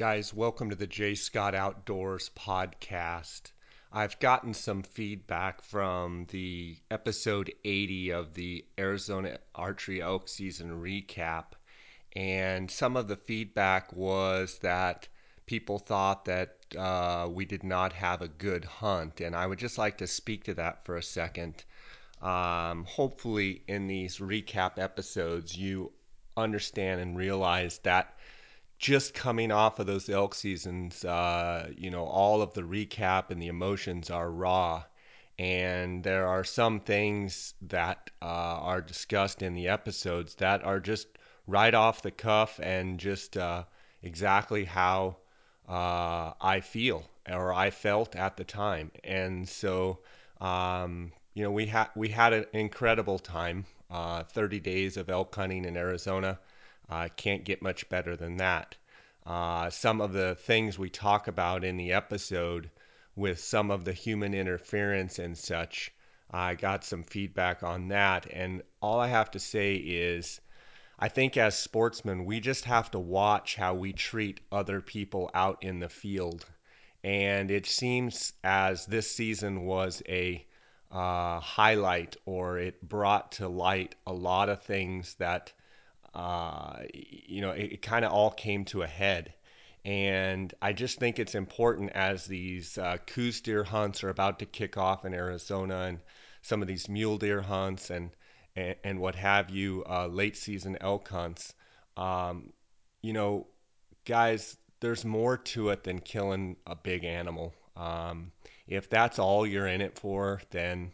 Guys, welcome to the J. Scott Outdoors podcast. I've gotten some feedback from the episode 80 of the Arizona Archery Elk Season recap, and some of the feedback was that people thought that uh, we did not have a good hunt, and I would just like to speak to that for a second. Um, hopefully, in these recap episodes, you understand and realize that just coming off of those elk seasons, uh, you know, all of the recap and the emotions are raw. And there are some things that uh, are discussed in the episodes that are just right off the cuff and just uh, exactly how uh, I feel or I felt at the time. And so, um, you know, we had we had an incredible time. Uh, 30 days of elk hunting in Arizona. Uh, can't get much better than that. Uh, some of the things we talk about in the episode with some of the human interference and such, I got some feedback on that. And all I have to say is, I think as sportsmen, we just have to watch how we treat other people out in the field. And it seems as this season was a uh, highlight or it brought to light a lot of things that uh, you know, it, it kind of all came to a head. And I just think it's important as these uh, Coues deer hunts are about to kick off in Arizona and some of these mule deer hunts and, and, and what have you, uh, late season elk hunts. Um, you know, guys, there's more to it than killing a big animal. Um, if that's all you're in it for, then,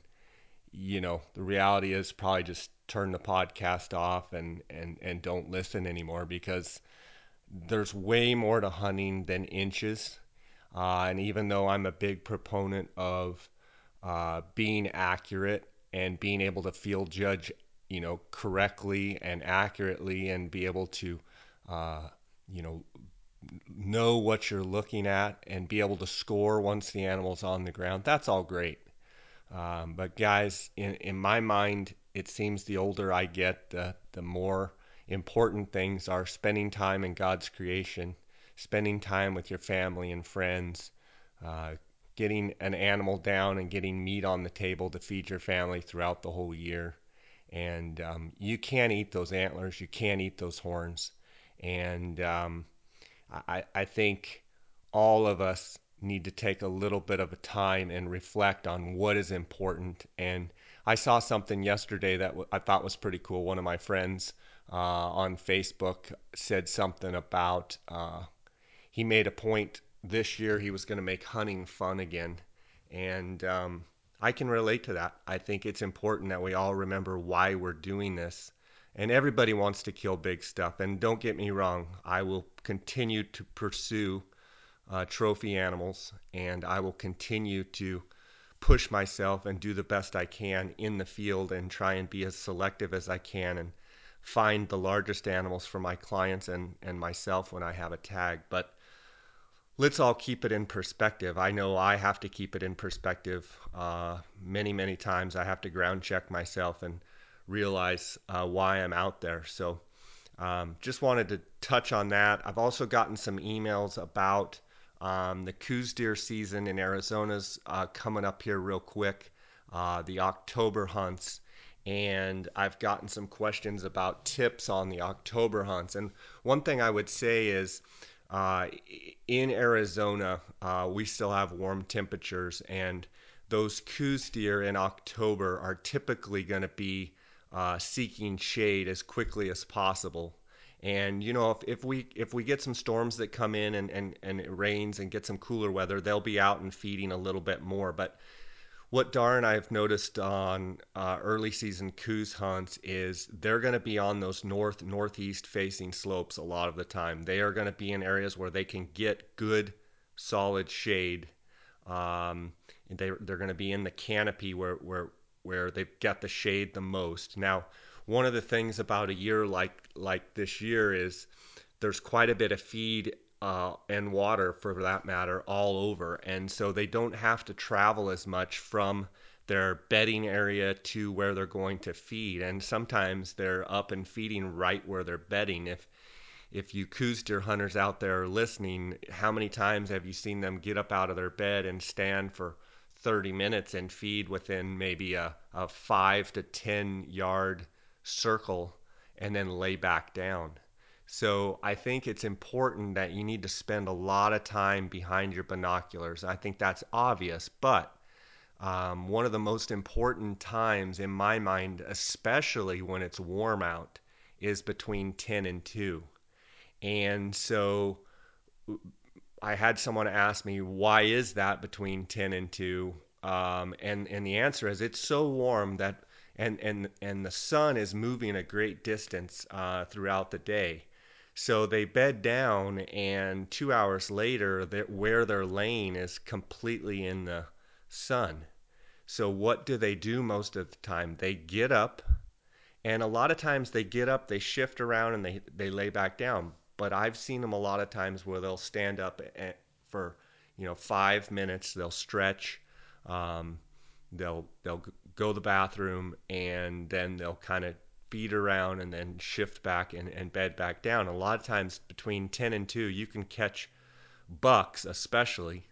you know, the reality is probably just turn the podcast off and, and, and don't listen anymore because there's way more to hunting than inches. Uh, and even though I'm a big proponent of uh, being accurate and being able to field judge, you know, correctly and accurately and be able to, uh, you know, know what you're looking at and be able to score once the animal's on the ground, that's all great. Um, but guys, in, in my mind, it seems the older I get, the, the more important things are spending time in God's creation, spending time with your family and friends, uh, getting an animal down and getting meat on the table to feed your family throughout the whole year. And um, you can't eat those antlers, you can't eat those horns. And um, I, I think all of us need to take a little bit of a time and reflect on what is important. And I saw something yesterday that I thought was pretty cool. One of my friends uh, on Facebook said something about uh, he made a point this year he was going to make hunting fun again. And um, I can relate to that. I think it's important that we all remember why we're doing this. And everybody wants to kill big stuff. And don't get me wrong, I will continue to pursue uh, trophy animals, and I will continue to push myself and do the best I can in the field and try and be as selective as I can and find the largest animals for my clients and, and myself when I have a tag. But let's all keep it in perspective. I know I have to keep it in perspective uh, many, many times. I have to ground check myself and realize uh, why I'm out there. So, um, just wanted to touch on that. I've also gotten some emails about um, the Coues deer season in Arizona's uh, coming up here real quick, uh, the October hunts. And I've gotten some questions about tips on the October hunts. And one thing I would say is uh, in Arizona, uh, we still have warm temperatures, and those Coues deer in October are typically going to be uh, seeking shade as quickly as possible. And you know, if, if we if we get some storms that come in and, and, and it rains and get some cooler weather, they'll be out and feeding a little bit more. But what Darr and I have noticed on uh, early season Coues hunts is they're going to be on those north northeast facing slopes a lot of the time. They are going to be in areas where they can get good solid shade. Um, they they're going to be in the canopy where where where they've got the shade the most. Now one of the things about a year like like this year is there's quite a bit of feed uh, and water for that matter all over. And so they don't have to travel as much from their bedding area to where they're going to feed. And sometimes they're up and feeding right where they're bedding. If if you Coues deer hunters out there listening, how many times have you seen them get up out of their bed and stand for 30 minutes and feed within maybe a, a five to 10 yard circle and then lay back down? So I think it's important that you need to spend a lot of time behind your binoculars. I think that's obvious, but um, one of the most important times in my mind, especially when it's warm out, is between 10 and 2. And so I had someone ask me, why is that between 10 and 2? Um, and, and the answer is it's so warm that, and, and, and the sun is moving a great distance uh, throughout the day. So they bed down, and two hours later, that where they're laying is completely in the sun. So what do they do most of the time? They get up, and a lot of times they get up, they shift around, and they they lay back down. But I've seen them a lot of times where they'll stand up for you know five minutes. They'll stretch. Um, they'll they'll go to the bathroom, and then they'll kind of feed around and then shift back and, and bed back down. A lot of times between 10 and 2, you can catch bucks, especially,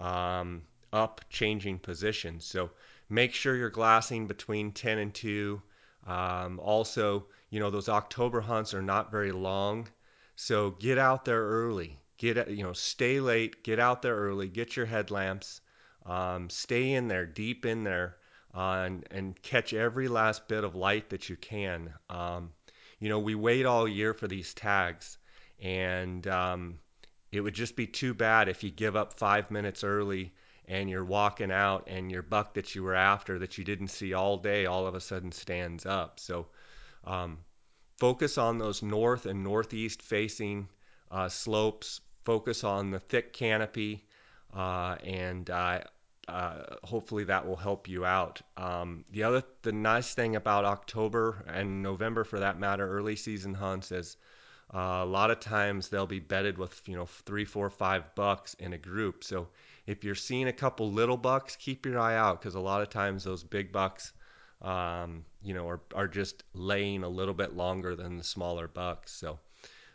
um, up changing positions. So make sure you're glassing between 10 and 2. Um, also, you know, those October hunts are not very long. So get out there early. Get, you know, stay late, get out there early, get your headlamps, um, stay in there, deep in there uh, and, and catch every last bit of light that you can. Um, you know, we wait all year for these tags, and um, it would just be too bad if you give up five minutes early and you're walking out and your buck that you were after that you didn't see all day all of a sudden stands up. So um, focus on those north and northeast facing uh, slopes, focus on the thick canopy. Uh, and uh, uh, hopefully that will help you out. Um, the other, the nice thing about October and November, for that matter, early season hunts is uh, a lot of times they'll be bedded with you know three, four, five bucks in a group. So if you're seeing a couple little bucks, keep your eye out because a lot of times those big bucks, um, you know, are are just laying a little bit longer than the smaller bucks. So.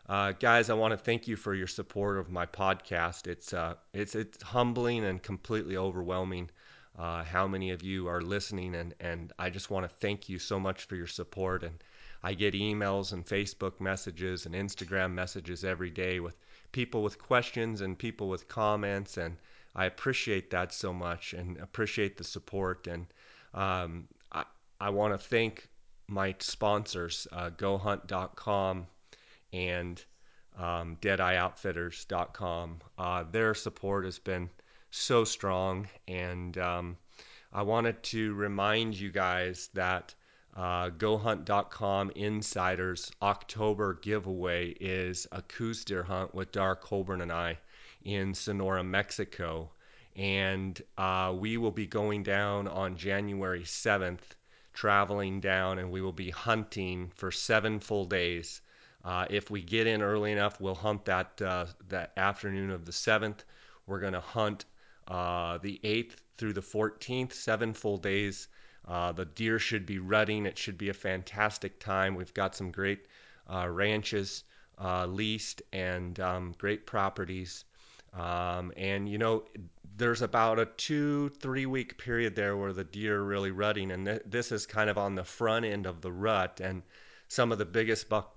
Uh, guys, I want to thank you for your support of my podcast. It's uh, it's it's humbling and completely overwhelming uh, how many of you are listening, and and I just want to thank you so much for your support. And I get emails and Facebook messages and Instagram messages every day with people with questions and people with comments, and I appreciate that so much and appreciate the support. And um, I I want to thank my sponsors, uh, GoHunt.com and um, DeadeyeOutfitters.com. Uh, their support has been so strong, and um, I wanted to remind you guys that uh, GoHunt.com Insiders October giveaway is a Coues deer hunt with Darr Colburn and I in Sonora, Mexico. And uh, we will be going down on January 7th, traveling down, and we will be hunting for seven full days uh, if we get in early enough, we'll hunt that uh, that afternoon of the seventh. We're going to hunt uh, the eighth through the 14th, seven full days. Uh, the deer should be rutting. It should be a fantastic time. We've got some great uh, ranches uh, leased and um, great properties. Um, and you know, there's about a two, three week period there where the deer are really rutting, and th- this is kind of on the front end of the rut. And some of the biggest buck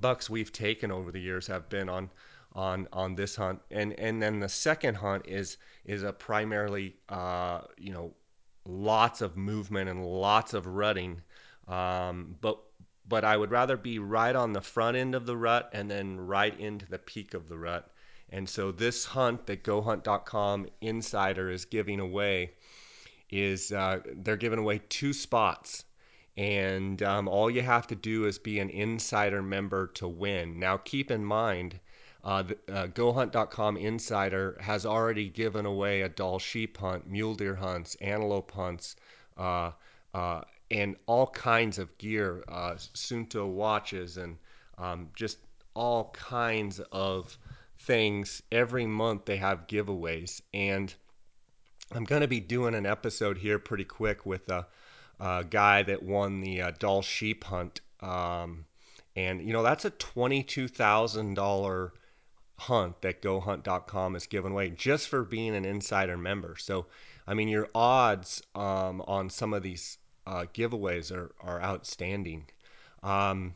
bucks we've taken over the years have been on on on this hunt. And and then the second hunt is is a primarily uh, you know lots of movement and lots of rutting. Um, but but I would rather be right on the front end of the rut and then right into the peak of the rut. And so this hunt that GoHunt.com Insider is giving away is uh, they're giving away two spots and um, all you have to do is be an insider member to win. Now, keep in mind, uh, the, uh, GoHunt.com Insider has already given away a Dall sheep hunt, mule deer hunts, antelope hunts, uh, uh and all kinds of gear, uh, Suunto watches, and um, just all kinds of things. Every month they have giveaways, and I'm going to be doing an episode here pretty quick with a uh, guy that won the uh, Dall sheep hunt. Um, And, you know, that's a $22,000 hunt that gohunt.com is giving away just for being an insider member. So, I mean, your odds um, on some of these uh, giveaways are, are outstanding. Um,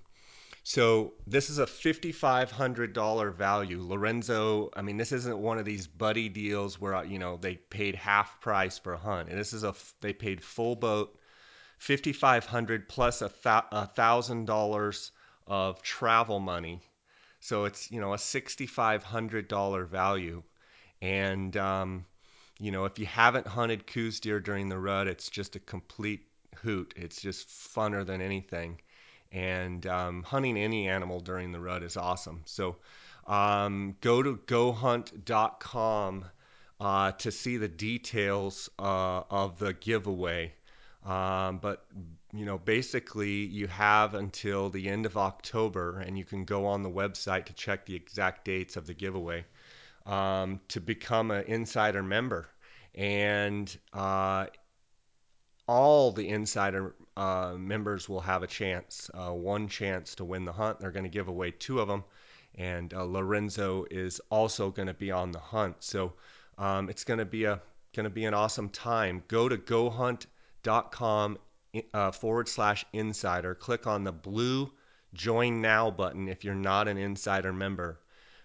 so this is a $5,500 value. Lorenzo, I mean, this isn't one of these buddy deals where, you know, they paid half price for a hunt. And this is a, they paid full boat, 5,500 plus a $1,000 of travel money. So it's, you know, a $6,500 value. And, um, you know, if you haven't hunted Coues deer during the rut, it's just a complete hoot. It's just funner than anything and um, hunting any animal during the rut is awesome. So um, go to gohunt.com uh, to see the details uh, of the giveaway. Um, but you know, basically, you have until the end of October, and you can go on the website to check the exact dates of the giveaway um, to become an insider member. And uh, all the insider uh, members will have a chance, uh, one chance to win the hunt. They're going to give away two of them, and uh, Lorenzo is also going to be on the hunt. So um, it's going to be a going to be an awesome time. Go to gohunt.com uh, forward slash insider. Click on the blue join now button if you're not an insider member.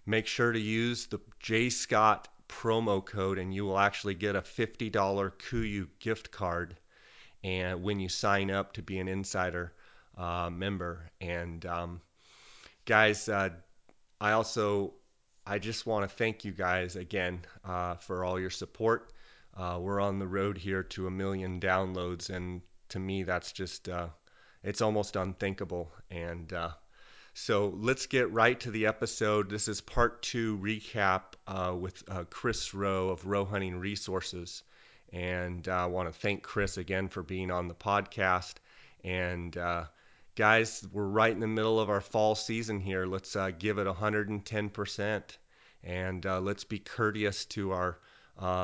Make sure to use the J Scott promo code, and you will actually get a $50 KUIU gift card and when you sign up to be an insider uh, member. And um, guys, uh, I also I just want to thank you guys again uh, for all your support. Uh, we're on the road here to a million downloads, and to me, that's just uh, it's almost unthinkable. And uh, so let's get right to the episode. This is part two recap with Chris Rowe of Rowe Hunting Resources. And uh, I want to thank Chris again for being on the podcast. And uh, guys, we're right in the middle of our fall season here. Let's uh, give it 110%. And uh, let's be courteous to our uh,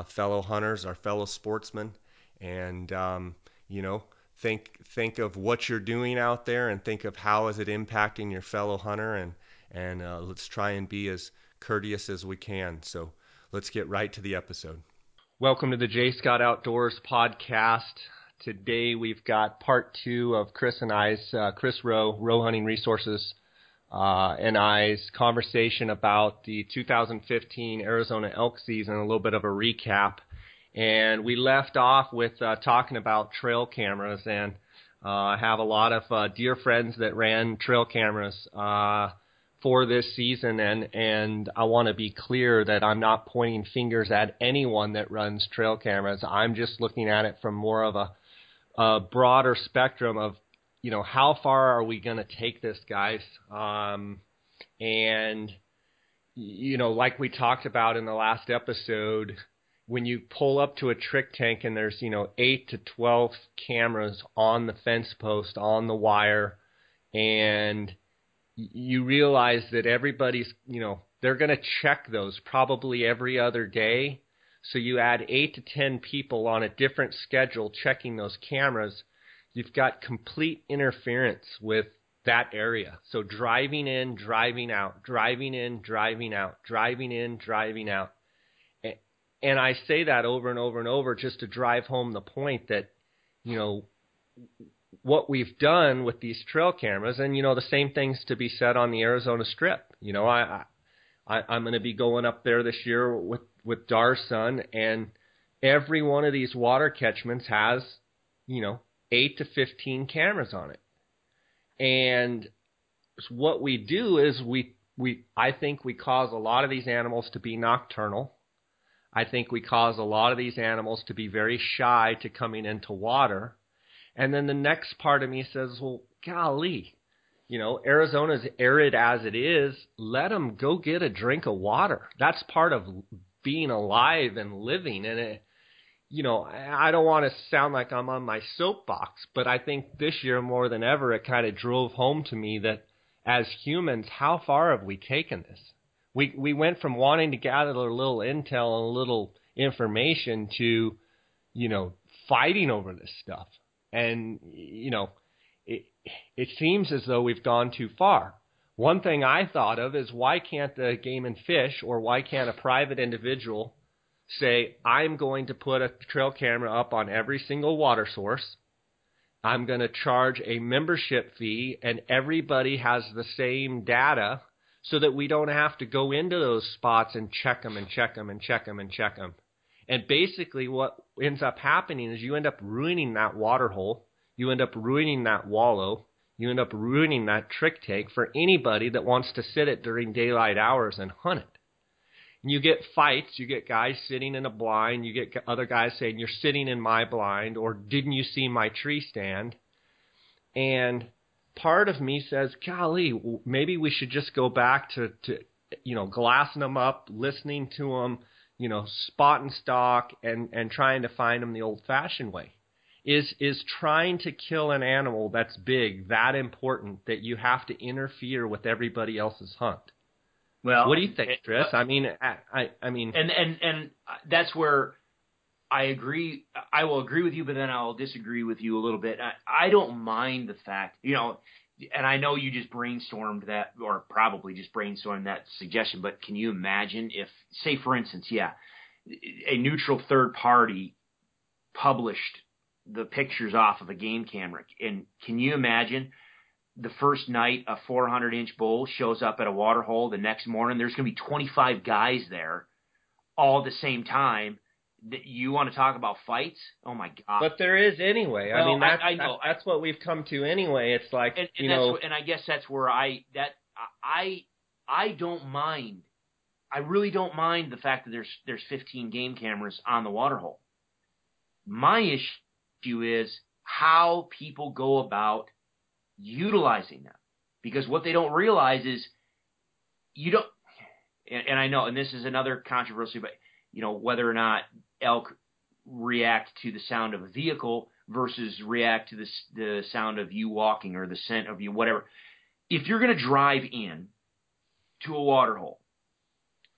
fellow hunters, our fellow sportsmen. And, um, you know, think think of what you're doing out there and think of how is it impacting your fellow hunter and and uh, let's try and be as courteous as we can so let's get right to the episode Welcome to the J Scott Outdoors podcast. Today we've got part two of Chris and I's, uh, Chris Rowe, Rowe Hunting Resources, uh, and I's conversation about the 2015 Arizona elk season, a little bit of a recap. And we left off with uh, talking about trail cameras, and uh, I have a lot of uh, dear friends that ran trail cameras uh, for this season and and I want to be clear that I'm not pointing fingers at anyone that runs trail cameras. I'm just looking at it from more of a, a broader spectrum of you know how far are we going to take this guys um, and you know like we talked about in the last episode when you pull up to a trick tank and there's you know 8 to 12 cameras on the fence post on the wire and you realize that everybody's, you know, they're going to check those probably every other day. So you add eight to 10 people on a different schedule checking those cameras. You've got complete interference with that area. So driving in, driving out, driving in, driving out, driving in, driving out. And I say that over and over and over just to drive home the point that, you know, what we've done with these trail cameras, and you know the same things to be said on the Arizona Strip. You know, I, I I'm going to be going up there this year with with Darson, and every one of these water catchments has, you know, eight to fifteen cameras on it, and what we do is we we I think we cause a lot of these animals to be nocturnal. I think we cause a lot of these animals to be very shy to coming into water and then the next part of me says, well, golly, you know, Arizona's arid as it is. Let them go get a drink of water. That's part of being alive and living. And it, you know, I don't want to sound like I'm on my soapbox, but I think this year more than ever, it kind of drove home to me that as humans, how far have we taken this? We we went from wanting to gather a little intel and a little information to, you know, fighting over this stuff and you know it it seems as though we've gone too far one thing I thought of is why can't the game and fish or why can't a private individual say, I'm going to put a trail camera up on every single water source. I'm going to charge a membership fee and everybody has the same data so that we don't have to go into those spots and check them and check them and check them and check them. And basically what ends up happening is you end up ruining that water hole. You end up ruining that wallow you end up ruining that trick tank for anybody that wants to sit it during daylight hours and hunt it. And you get fights, you get guys sitting in a blind, you get other guys saying, You're sitting in my blind, or didn't you see my tree stand? And part of me says, Golly, maybe we should just go back to, to you know, glassing them up, listening to them, you know, spot and stock, and, and trying to find them the old fashioned way is is trying to kill an animal that's big that important that you have to interfere with everybody else's hunt. Well, what do you think, Chris? Uh, I mean, I, I, I mean, and and and that's where I agree. I will agree with you, but then I'll disagree with you a little bit. I, I don't mind the fact, you know, and I know you just brainstormed that, or probably just brainstormed that suggestion. But can you imagine if, say, for instance, yeah, a neutral third party published the pictures off of a game camera. And can you imagine the first night a 400 inch bull shows up at a water hole, the next morning there's going to be 25 guys there all at the same time. That you want to talk about fights? Oh my god! But there is anyway. Well, I mean, that's, I, I know. that's what we've come to anyway. It's like and, and you know, and I guess that's where I that I I don't mind. I really don't mind the fact that there's there's 15 game cameras on the water hole. My issue is how people go about utilizing them. Because what they don't realize is you don't, and, and I know, and this is another controversy, but you know, whether or not elk react to the sound of a vehicle versus react to the, the sound of you walking or the scent of you, whatever. If you're going to drive in to a water hole,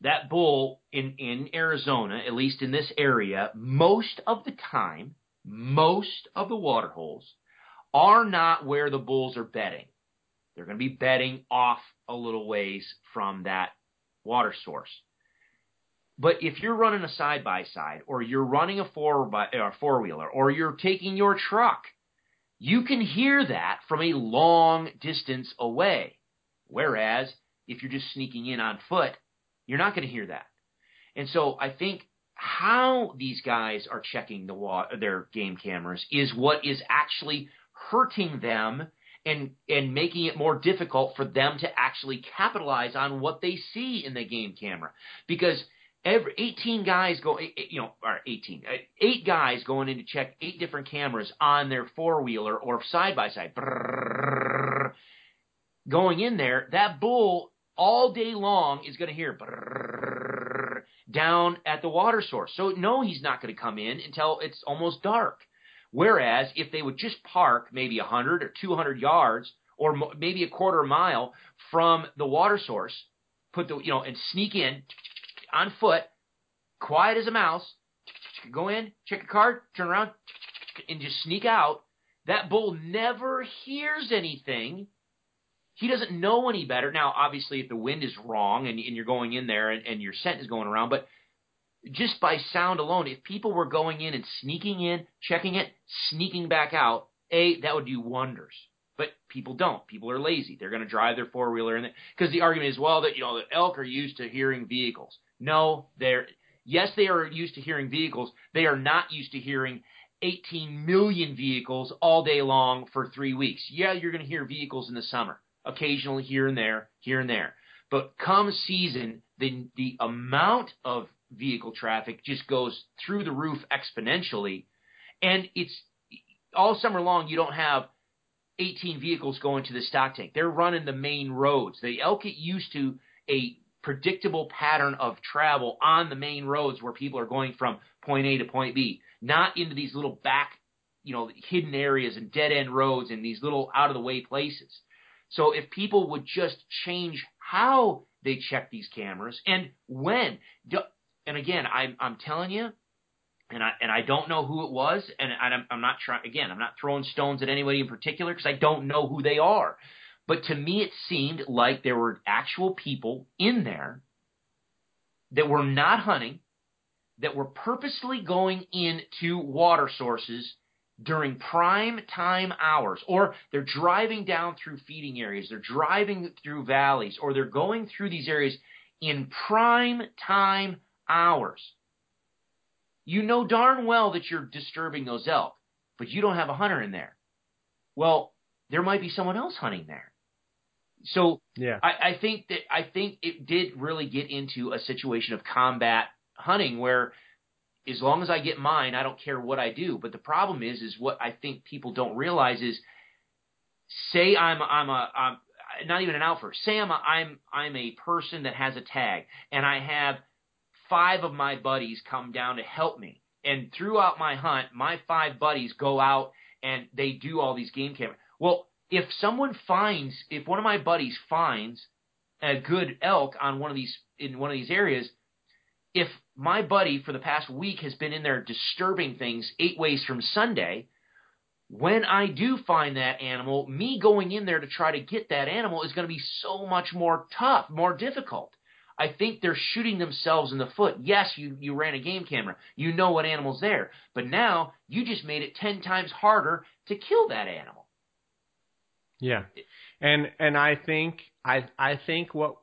that bull in, in Arizona, at least in this area, most of the time most of the water holes are not where the bulls are bedding. They're going to be bedding off a little ways from that water source. But if you're running a side by side, or you're running a four by or four wheeler, or you're taking your truck, you can hear that from a long distance away. Whereas if you're just sneaking in on foot, you're not going to hear that. And so I think how these guys are checking the wa- their game cameras is what is actually hurting them and and making it more difficult for them to actually capitalize on what they see in the game camera because every 18 guys go you know or 18 uh, eight guys going in to check eight different cameras on their four wheeler or side by side going in there that bull all day long is going to hear down at the water source. So no, he's not going to come in until it's almost dark. Whereas if they would just park maybe 100 or 200 yards or maybe a quarter mile from the water source, put the you know and sneak in on foot, quiet as a mouse, go in, check a card, turn around, and just sneak out. That bull never hears anything. He doesn't know any better. Now, obviously, if the wind is wrong and, and you're going in there and, and your scent is going around, but just by sound alone, if people were going in and sneaking in, checking it, sneaking back out, A, that would do wonders. But people don't. People are lazy. They're going to drive their four wheeler in because the argument is, well, that you know, the elk are used to hearing vehicles. No, they're yes, they are used to hearing vehicles. They are not used to hearing 18 million vehicles all day long for three weeks. Yeah, you're going to hear vehicles in the summer, occasionally here and there, here and there. But come season, the the amount of vehicle traffic just goes through the roof exponentially. And it's all summer long, you don't have 18 vehicles going to the stock tank. They're running the main roads. The elk get used to a predictable pattern of travel on the main roads where people are going from point A to point B, not into these little back, you know, hidden areas and dead end roads and these little out of the way places. So if people would just change how they check these cameras and when, and again, I'm I'm telling you, and I and I don't know who it was, and I'm I'm not trying again. I'm not throwing stones at anybody in particular because I don't know who they are. But to me, it seemed like there were actual people in there that were not hunting, that were purposely going into water sources during prime time hours, or they're driving down through feeding areas, they're driving through valleys, or they're going through these areas in prime time hours. You know darn well that you're disturbing those elk, but you don't have a hunter in there. Well, there might be someone else hunting there. So Yeah. I, I think that I think it did really get into a situation of combat hunting where as long as I get mine, I don't care what I do. But the problem is, is what I think people don't realize is, say I'm I'm a I'm not even an outfitter. Say I'm a, I'm I'm a person that has a tag, and I have five of my buddies come down to help me. And throughout my hunt, my five buddies go out and they do all these game cameras. Well, if someone finds, if one of my buddies finds a good elk on one of these in one of these areas, if my buddy for the past week has been in there disturbing things eight ways from Sunday, when I do find that animal, me going in there to try to get that animal is going to be so much more tough, more difficult. I think they're shooting themselves in the foot. Yes, you, you ran a game camera. You know what animal's there. But now you just made it 10 times harder to kill that animal. Yeah. And and I think I I think what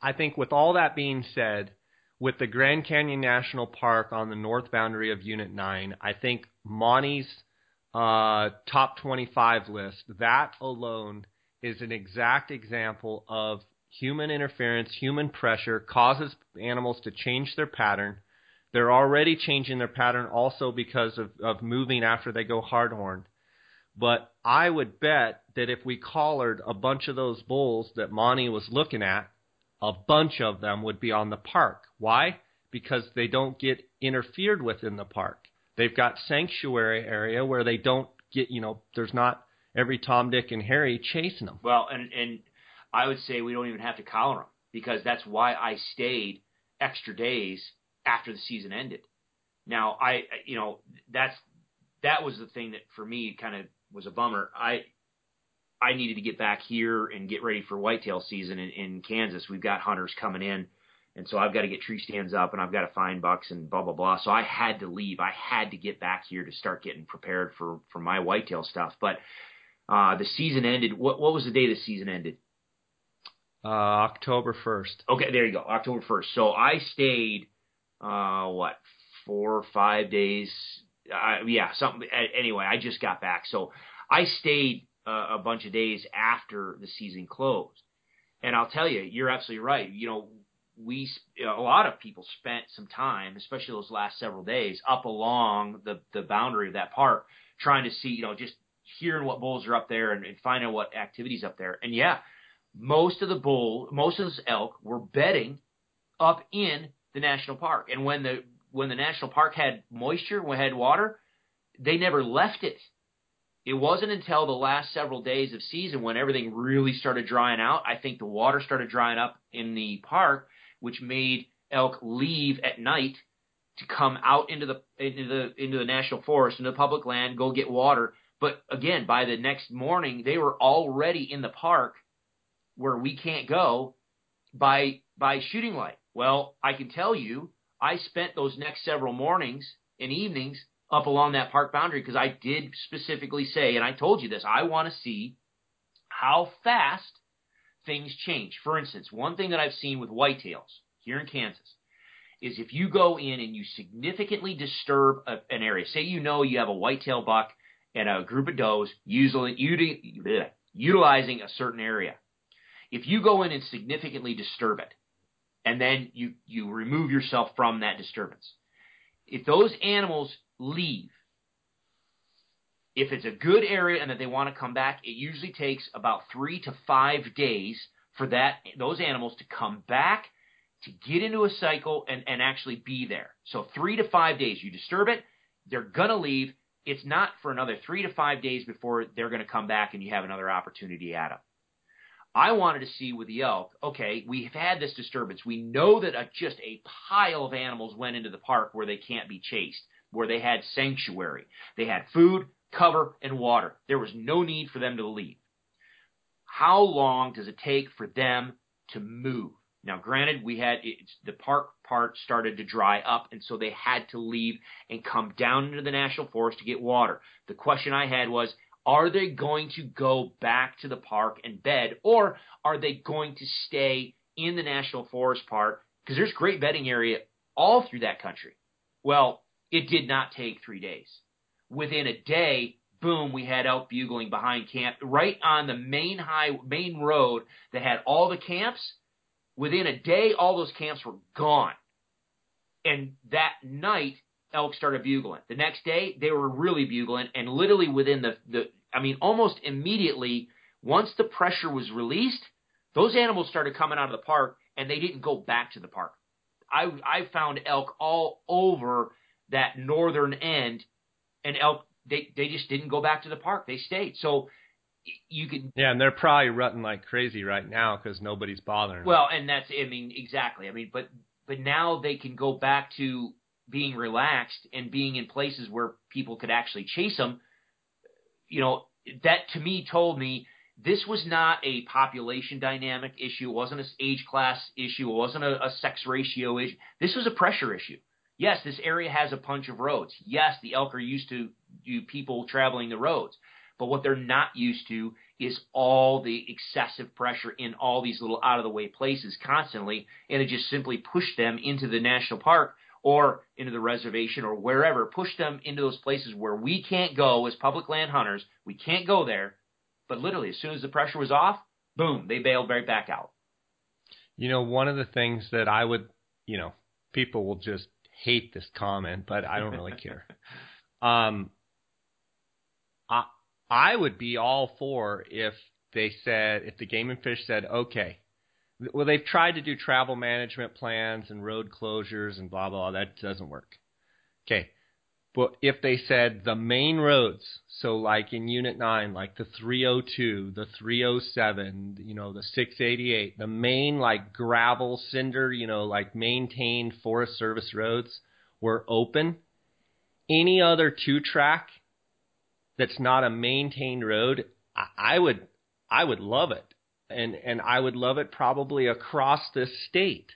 I think with all that being said, with the Grand Canyon National Park on the north boundary of Unit 9, I think Monty's uh, top 25 list, that alone is an exact example of human interference, human pressure causes animals to change their pattern. They're already changing their pattern also because of, of moving after they go hard horned. But I would bet that if we collared a bunch of those bulls that Monty was looking at, a bunch of them would be on the park. Why? Because they don't get interfered with in the park. They've got sanctuary area where they don't get, you know, there's not every Tom, Dick, and Harry chasing them. Well, and and I would say we don't even have to collar them because that's why I stayed extra days after the season ended. Now, I you know that's that was the thing that for me kind of was a bummer. I I needed to get back here and get ready for whitetail season in, in Kansas. We've got hunters coming in, and so I've got to get tree stands up and I've got to find bucks and blah blah blah. So I had to leave. I had to get back here to start getting prepared for for my whitetail stuff. But uh, the season ended. What what was the day the season ended? Uh, October 1st. Okay, there you go, October first. So I stayed, uh, what, four or five days? Uh, yeah, something. Anyway, I just got back, so I stayed uh, a bunch of days after the season closed. And I'll tell you, you're absolutely right. You know, we a lot of people spent some time, especially those last several days, up along the the boundary of that park, trying to see, you know, just hearing what bulls are up there and, and finding what activities up there. And yeah, most of the bull, most of those elk were bedding up in the national park. And when the when the national park had moisture, when it had water, they never left it. It wasn't until the last several days of season when everything really started drying out. I think the water started drying up in the park, which made elk leave at night to come out into the into the into the national forest, into the public land, go get water. But again, by the next morning, they were already in the park where we can't go by by shooting light. Well, I can tell you, I spent those next several mornings and evenings up along that park boundary because I did specifically say, and I told you this, I want to see how fast things change. For instance, one thing that I've seen with whitetails here in Kansas is if you go in and you significantly disturb a, an area, say you know you have a whitetail buck and a group of does usually utilizing a certain area. If you go in and significantly disturb it, and then you, you remove yourself from that disturbance, if those animals leave, if it's a good area and that they want to come back, it usually takes about three to five days for that those animals to come back to get into a cycle and, and actually be there. So three to five days. You disturb it, they're gonna leave. It's not for another three to five days before they're gonna come back and you have another opportunity at them. I wanted to see with the elk, okay, we've had this disturbance. We know that a, just a pile of animals went into the park where they can't be chased, where they had sanctuary. They had food, cover, and water. There was no need for them to leave. how long does it take for them to move? Now, granted, we had the park part started to dry up, and so they had to leave and come down into the national forest to get water. The question I had was, are they going to go back to the park and bed, or are they going to stay in the national forest part? Because there's great bedding area all through that country. Well, it did not take three days. Within a day, boom, we had elk bugling behind camp, right on the main high, main road that had all the camps Within a day, all those camps were gone. And that night, elk started bugling. The next day, they were really bugling, and literally within the, the I mean, almost immediately, once the pressure was released, those animals started coming out of the park, and they didn't go back to the park. I I found elk all over that northern end, and elk they they just didn't go back to the park. They stayed. So you can yeah and they're probably rutting like crazy right now because nobody's bothering well and that's i mean exactly i mean but but now they can go back to being relaxed and being in places where people could actually chase them you know that to me told me this was not a population dynamic issue. It wasn't an age class issue. It wasn't a, a sex ratio issue. This was a pressure issue. Yes this area has a bunch of roads. Yes the elk are used to you people traveling the roads. But what they're not used to is all the excessive pressure in all these little out of the way places constantly, and it just simply pushed them into the national park or into the reservation or wherever, push them into those places where we can't go as public land hunters. We can't go there. But literally, as soon as the pressure was off, boom, they bailed right back out. You know, one of the things that I would, you know, people will just hate this comment, but I don't really care. Um, I, I would be all for if they said, if the game and fish said, okay, well, they've tried to do travel management plans and road closures and blah, blah, blah. That doesn't work. Okay. But if they said the main roads, so like in Unit 9, like the 302, the 307, you know, the 688, the main like gravel, cinder, you know, like maintained Forest Service roads were open, any other two track that's not a maintained road, I, I would I would love it. And and I would love it probably across this state.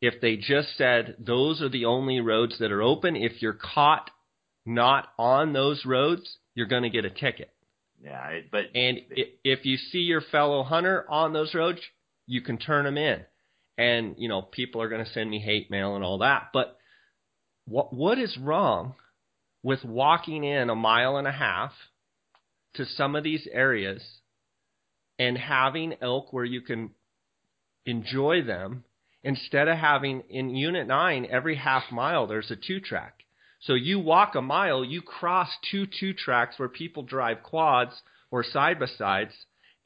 If they just said those are the only roads that are open, if you're caught not on those roads, you're going to get a ticket. Yeah, but and if you see your fellow hunter on those roads, you can turn them in. And you know, people are going to send me hate mail and all that, but what what is wrong with walking in a mile and a half to some of these areas and having elk where you can enjoy them instead of having in unit 9 every half mile there's a two track so you walk a mile you cross two two tracks where people drive quads or side by sides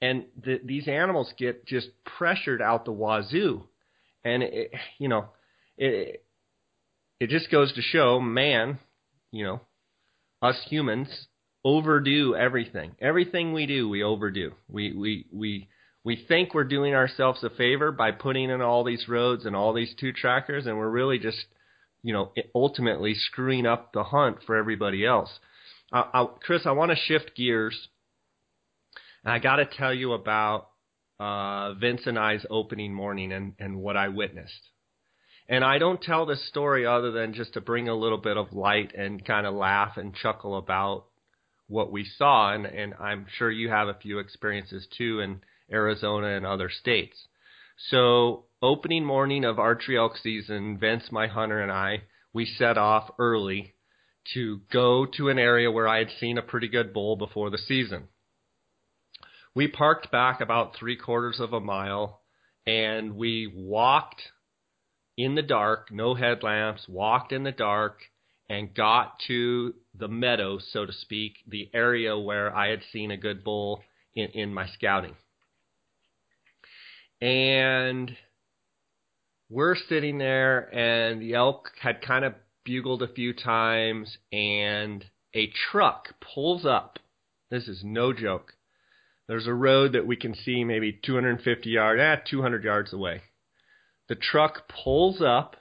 and the, these animals get just pressured out the wazoo. And it, you know it it just goes to show man you know us humans overdo everything. Everything we do, we overdo. We we we we think we're doing ourselves a favor by putting in all these roads and all these two trackers, and we're really just, you know, ultimately screwing up the hunt for everybody else. I, Chris, I want to shift gears, and I got to tell you about uh, Vince and I's opening morning and, and what I witnessed. And I don't tell this story other than just to bring a little bit of light and kind of laugh and chuckle about what we saw. And, and I'm sure you have a few experiences too in Arizona and other states. So, opening morning of archery elk season, Vince, my hunter, and I, we set off early to go to an area where I had seen a pretty good bull before the season. We parked back about three quarters of a mile and we walked in the dark, no headlamps, walked in the dark, and got to the meadow, so to speak, the area where I had seen a good bull in, in my scouting. And we're sitting there, and the elk had kind of bugled a few times, and a truck pulls up. This is no joke. There's a road that we can see maybe 250 yards, eh, 200 yards away. The truck pulls up,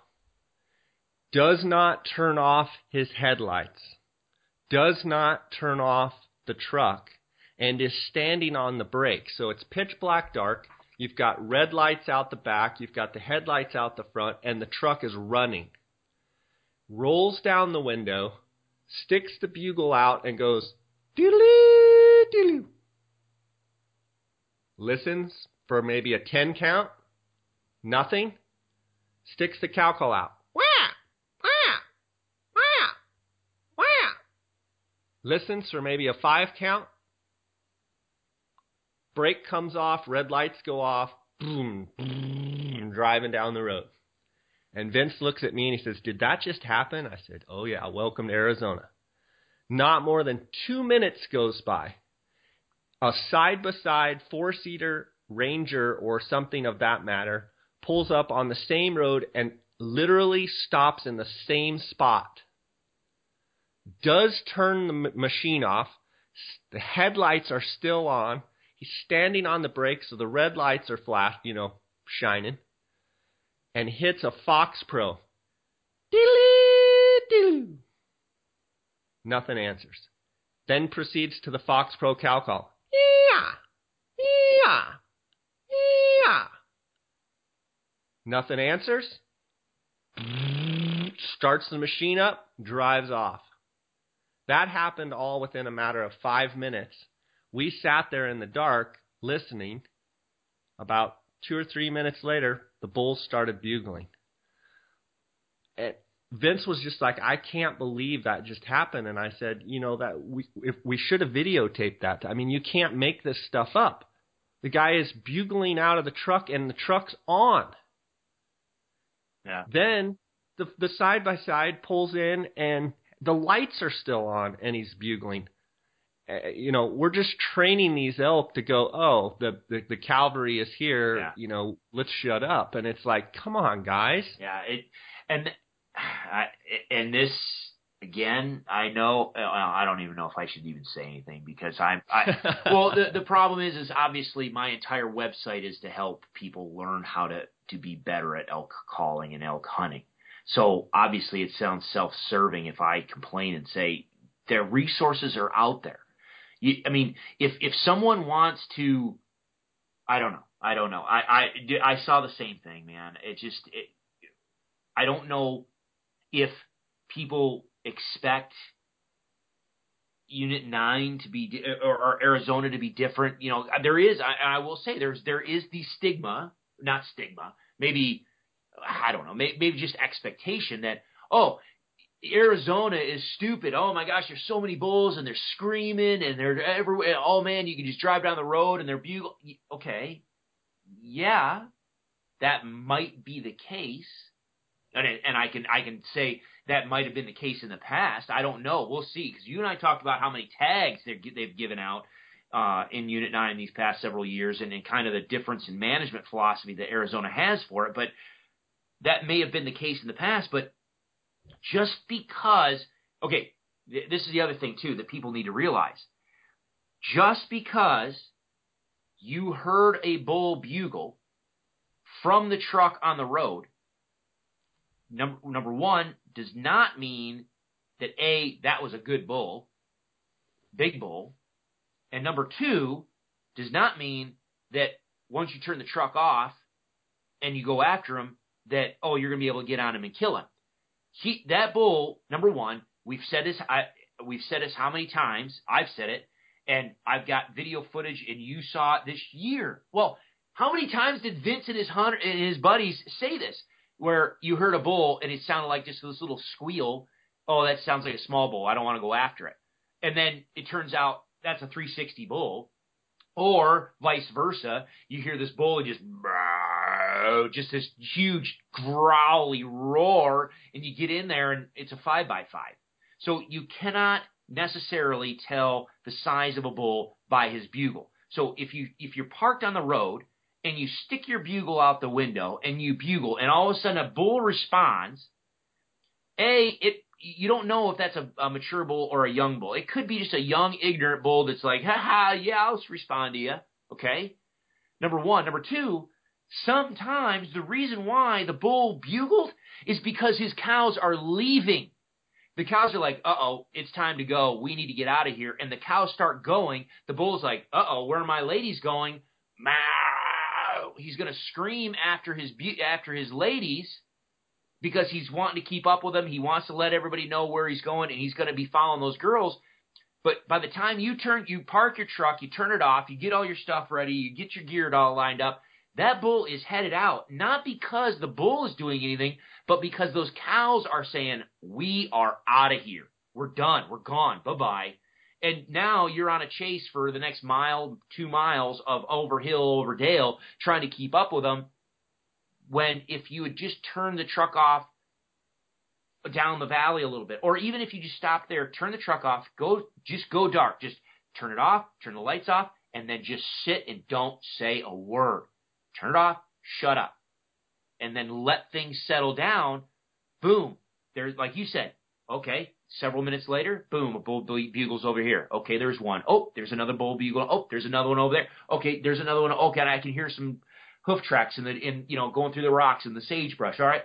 does not turn off his headlights, does not turn off the truck, and is standing on the brake. So it's pitch black dark. You've got red lights out the back, you've got the headlights out the front, and the truck is running. Rolls down the window, sticks the bugle out, and goes, doodly doodly. Listens for maybe a 10 count. Nothing. Sticks the cow call out. Listens for maybe a 5 count. Brake comes off, red lights go off, boom, boom, driving down the road. And Vince looks at me and he says, Did that just happen? I said, Oh, yeah, welcome to Arizona. Not more than two minutes goes by. A side by side four seater Ranger or something of that matter pulls up on the same road and literally stops in the same spot. Does turn the machine off. The headlights are still on. He's standing on the brake, so the red lights are flash, you know, shining, and hits a FoxPro. Nothing answers. Then proceeds to the FoxPro cow call. Yeah, yeah, yeah. Nothing answers. Starts the machine up, drives off. That happened all within a matter of five minutes we sat there in the dark listening. About two or three minutes later, the bulls started bugling. And Vince was just like, I can't believe that just happened. And I said, you know, that we, if we should have videotaped that. I mean, you can't make this stuff up. The guy is bugling out of the truck and the truck's on. Yeah. Then the the side by side pulls in and the lights are still on and he's bugling. Uh, you know, we're just training these elk to go, oh, the the, the cavalry is here. Yeah. You know, let's shut up. And it's like, come on, guys. Yeah. It and I, and this again, I know I don't even know if I should even say anything because I'm. I, well, the the problem is, is obviously my entire website is to help people learn how to to be better at elk calling and elk hunting. So obviously, it sounds self-serving if I complain and say their resources are out there. You, I mean, if if someone wants to, I don't know. I don't know. I I I saw the same thing, man. It just it, I don't know if people expect Unit Nine to be or, or Arizona to be different. You know, there is. I, I will say there's there is the stigma, not stigma. Maybe I don't know. Maybe, just expectation that oh, Arizona is stupid. Oh my gosh, there's so many bulls and they're screaming and they're everywhere. Oh man, you can just drive down the road and they're bugle. Okay, yeah, that might be the case, and and I can I can say that might have been the case in the past. I don't know. We'll see because you and I talked about how many tags they've given out uh, in Unit Nine in these past several years, and, and kind of the difference in management philosophy that Arizona has for it. But that may have been the case in the past, but just because, okay, th- this is the other thing too that people need to realize. Just because you heard a bull bugle from the truck on the road, number, number one, does not mean that A, that was a good bull, big bull, and number two, does not mean that once you turn the truck off and you go after him, that, oh, you're going to be able to get on him and kill him he that bull number one we've said this I, we've said this how many times I've said it and I've got video footage and you saw it this year. Well, how many times did Vince and his hunter and his buddies say this where you heard a bull and it sounded like just this little squeal? Oh, that sounds like a small bull. I don't want to go after it. And then it turns out that's a 360 bull. Or vice versa, you hear this bull and just just this huge growly roar, and you get in there and it's a five by five. So you cannot necessarily tell the size of a bull by his bugle. So if you if you're parked on the road and you stick your bugle out the window and you bugle and all of a sudden a bull responds, a it you don't know if that's a, a mature bull or a young bull. It could be just a young ignorant bull that's like, ha ha, yeah, I'll respond to you. Okay. Number one. Number two, Sometimes the reason why the bull bugled is because his cows are leaving. the cows are like, uh oh, it's time to go. We need to get out of here. And the cows start going. The bull's like, uh oh, where are my ladies going? Meow. He's gonna scream after his bu- after his ladies because he's wanting to keep up with them. He wants to let everybody know where he's going, and he's gonna be following those girls. But by the time you turn, you park your truck, you turn it off, you get all your stuff ready, you get your gear all lined up. That bull is headed out, not because the bull is doing anything, but because those cows are saying, we are out of here. We're done. We're gone. Bye bye. And now you're on a chase for the next mile, two miles of over hill, over dale, trying to keep up with them. When if you had just turned the truck off down the valley a little bit, or even if you just stop there, turn the truck off, go, just go dark, just turn it off, turn the lights off, and then just sit and don't say a word. Turn it off, shut up, and then let things settle down. Boom. There's, like you said, okay, several minutes later, boom, a bull bugle's over here. Okay, there's one. Oh, there's another bull bugle. Oh, there's another one over there. Okay, there's another one. Okay, I can hear some hoof tracks in the, in, you know, going through the rocks and the sagebrush. All right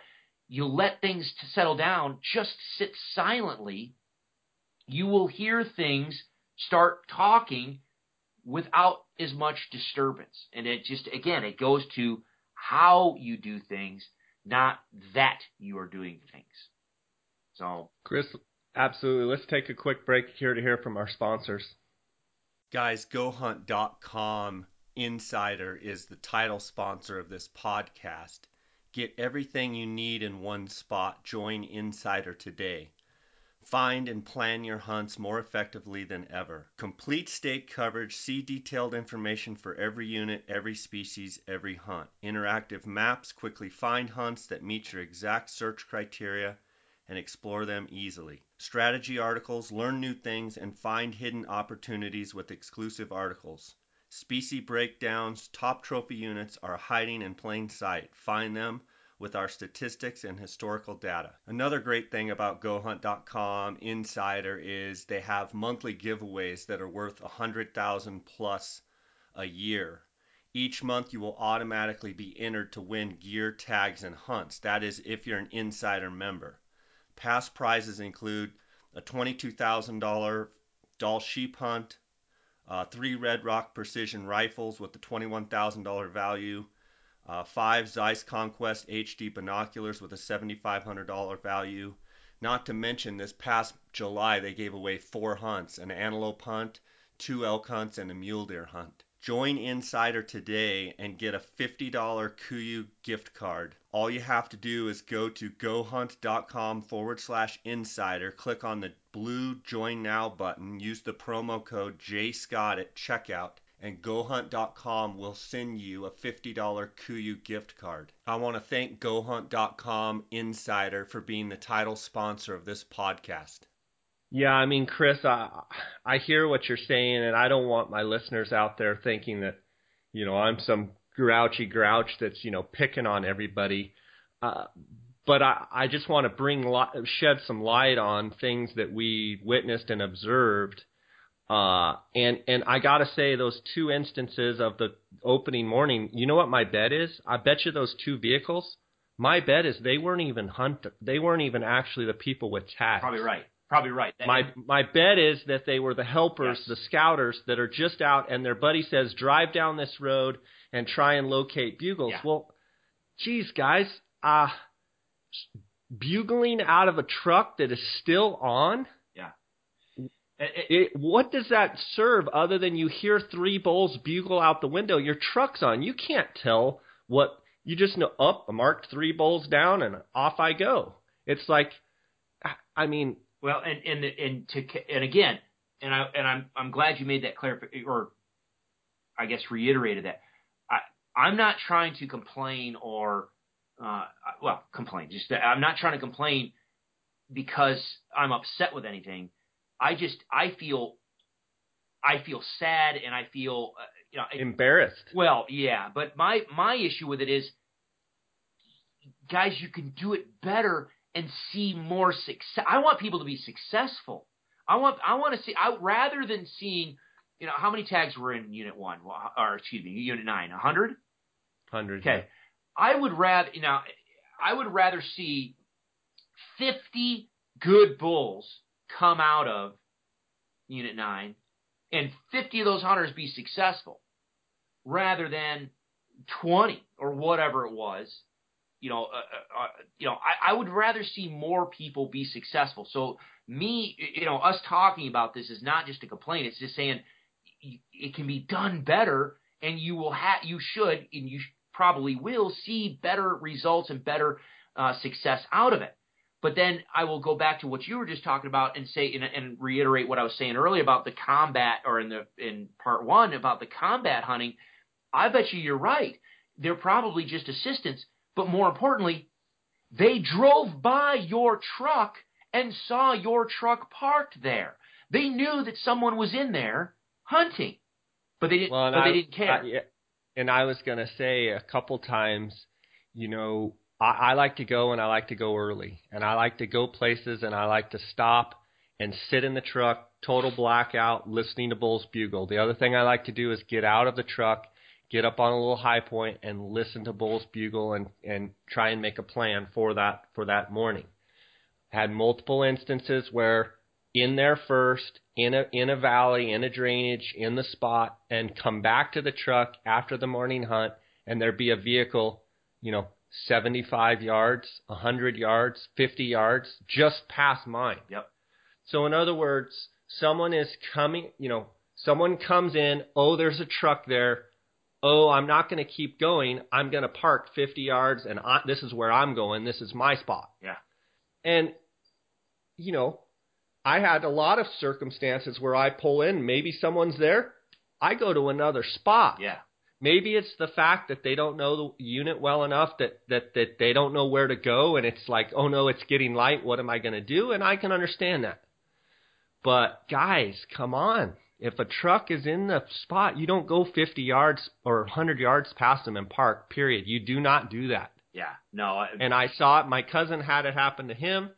you let things to settle down, just sit silently, you will hear things start talking without as much disturbance. And it just, again, it goes to how you do things, not that you are doing things. So, Chris, absolutely. Let's take a quick break here to hear from our sponsors. Guys, GoHunt.com Insider is the title sponsor of this podcast. Get everything you need in one spot. Join Insider today. Find and plan your hunts more effectively than ever. Complete state coverage. See detailed information for every unit, every species, every hunt. Interactive maps. Quickly find hunts that meet your exact search criteria and explore them easily. Strategy articles. Learn new things and find hidden opportunities with exclusive articles. Species breakdowns, top trophy units are hiding in plain sight. Find them with our statistics and historical data. Another great thing about GoHunt.com Insider is they have monthly giveaways that are worth a 100,000 plus a year. Each month you will automatically be entered to win gear, tags, and hunts. That is if you're an Insider member. Past prizes include a $22,000 Dall sheep hunt, uh, three Red Rock precision rifles with a $21,000 value, uh, five Zeiss Conquest HD binoculars with a $7,500 value. Not to mention, this past July they gave away four hunts an antelope hunt, two elk hunts, and a mule deer hunt. Join Insider today and get a $50 KUIU gift card. All you have to do is go to gohunt.com forward slash insider, click on the blue Join Now button, use the promo code JScott at checkout, and GoHunt.com will send you a $50 KUIU gift card. I want to thank GoHunt.com Insider for being the title sponsor of this podcast. Yeah, I mean, Chris, I I hear what you're saying, and I don't want my listeners out there thinking that, you know, I'm some grouchy grouch that's you know picking on everybody. Uh, but I I just want to bring shed some light on things that we witnessed and observed. Uh, and and I gotta say, those two instances of the opening morning, you know what my bet is? I bet you those two vehicles. My bet is they weren't even hunt. They weren't even actually the people with tags. Probably right. Probably right. My my bet is that they were the helpers, Yes. the scouters that are just out, and their buddy says, "Drive down this road and try and locate bugles." Yeah. Well, geez, guys, uh, bugling out of a truck that is still on. It- what does that serve other than you hear three bulls bugle out the window? Your truck's on. You can't tell what you just know. Up, I marked three bulls down, and off I go. It's like, I- mean, Well, and and and to and again, and I and I'm I'm glad you made that clarification, or I guess reiterated that. I I'm not trying to complain or uh, well complain. Just I'm not trying to complain because I'm upset with anything. I just I feel I feel sad and I feel uh, you know it- embarrassed. well, yeah, but my my issue with it is, guys, you can do it better and see more success. I want people to be successful. I want I want to see. I rather than seeing, you know, how many tags were in Unit One, or excuse me, Unit Nine, a hundred. Hundred. Okay, I would rather you know, I would rather see fifty good bulls come out of Unit 9 and 50 of those hunters be successful rather than 20 or whatever it was. You know, uh, uh, uh, you know, I, I would rather see more people be successful. So me, you know, us talking about this is not just a complaint. It's just saying it can be done better, and you will have, you should, and you probably will see better results and better uh, success out of it. But then I will go back to what you were just talking about and say and, and reiterate what I was saying earlier about the combat, or in the in part one about the combat hunting. I bet you you're right. They're probably just assistants, but more importantly, they drove by your truck and saw your truck parked there. They knew that someone was in there hunting, but they didn't. Well, but I, they didn't care. I, yeah, and I was going to say a couple times, you know, I, I like to go and I like to go early, and I like to go places and I like to stop and sit in the truck, total blackout, listening to Bull's Bugle. The other thing I like to do is get out of the truck, get up on a little high point, and listen to Bull's Bugle and and try and make a plan for that for that morning. Had multiple instances where in there first, in a in a valley, in a drainage, in the spot, and come back to the truck after the morning hunt, and there be a vehicle, you know, 75 yards, 100 yards, 50 yards, just past mine. Yep. So in other words, someone is coming, you know, someone comes in, oh, there's a truck there. Oh, I'm not going to keep going. I'm going to park 50 yards and I, this is where I'm going. This is my spot. Yeah. And you know, I had a lot of circumstances where I pull in, maybe someone's there, I go to another spot. Yeah. Maybe it's the fact that they don't know the unit well enough that that that they don't know where to go and it's like, "Oh no, it's getting light. What am I going to do?" And I can understand that. But guys, come on. If a truck is in the spot, you don't go 50 yards or 100 yards past them and park. Period. You do not do that. Yeah. No. I, And I saw it. My cousin had it happen to him,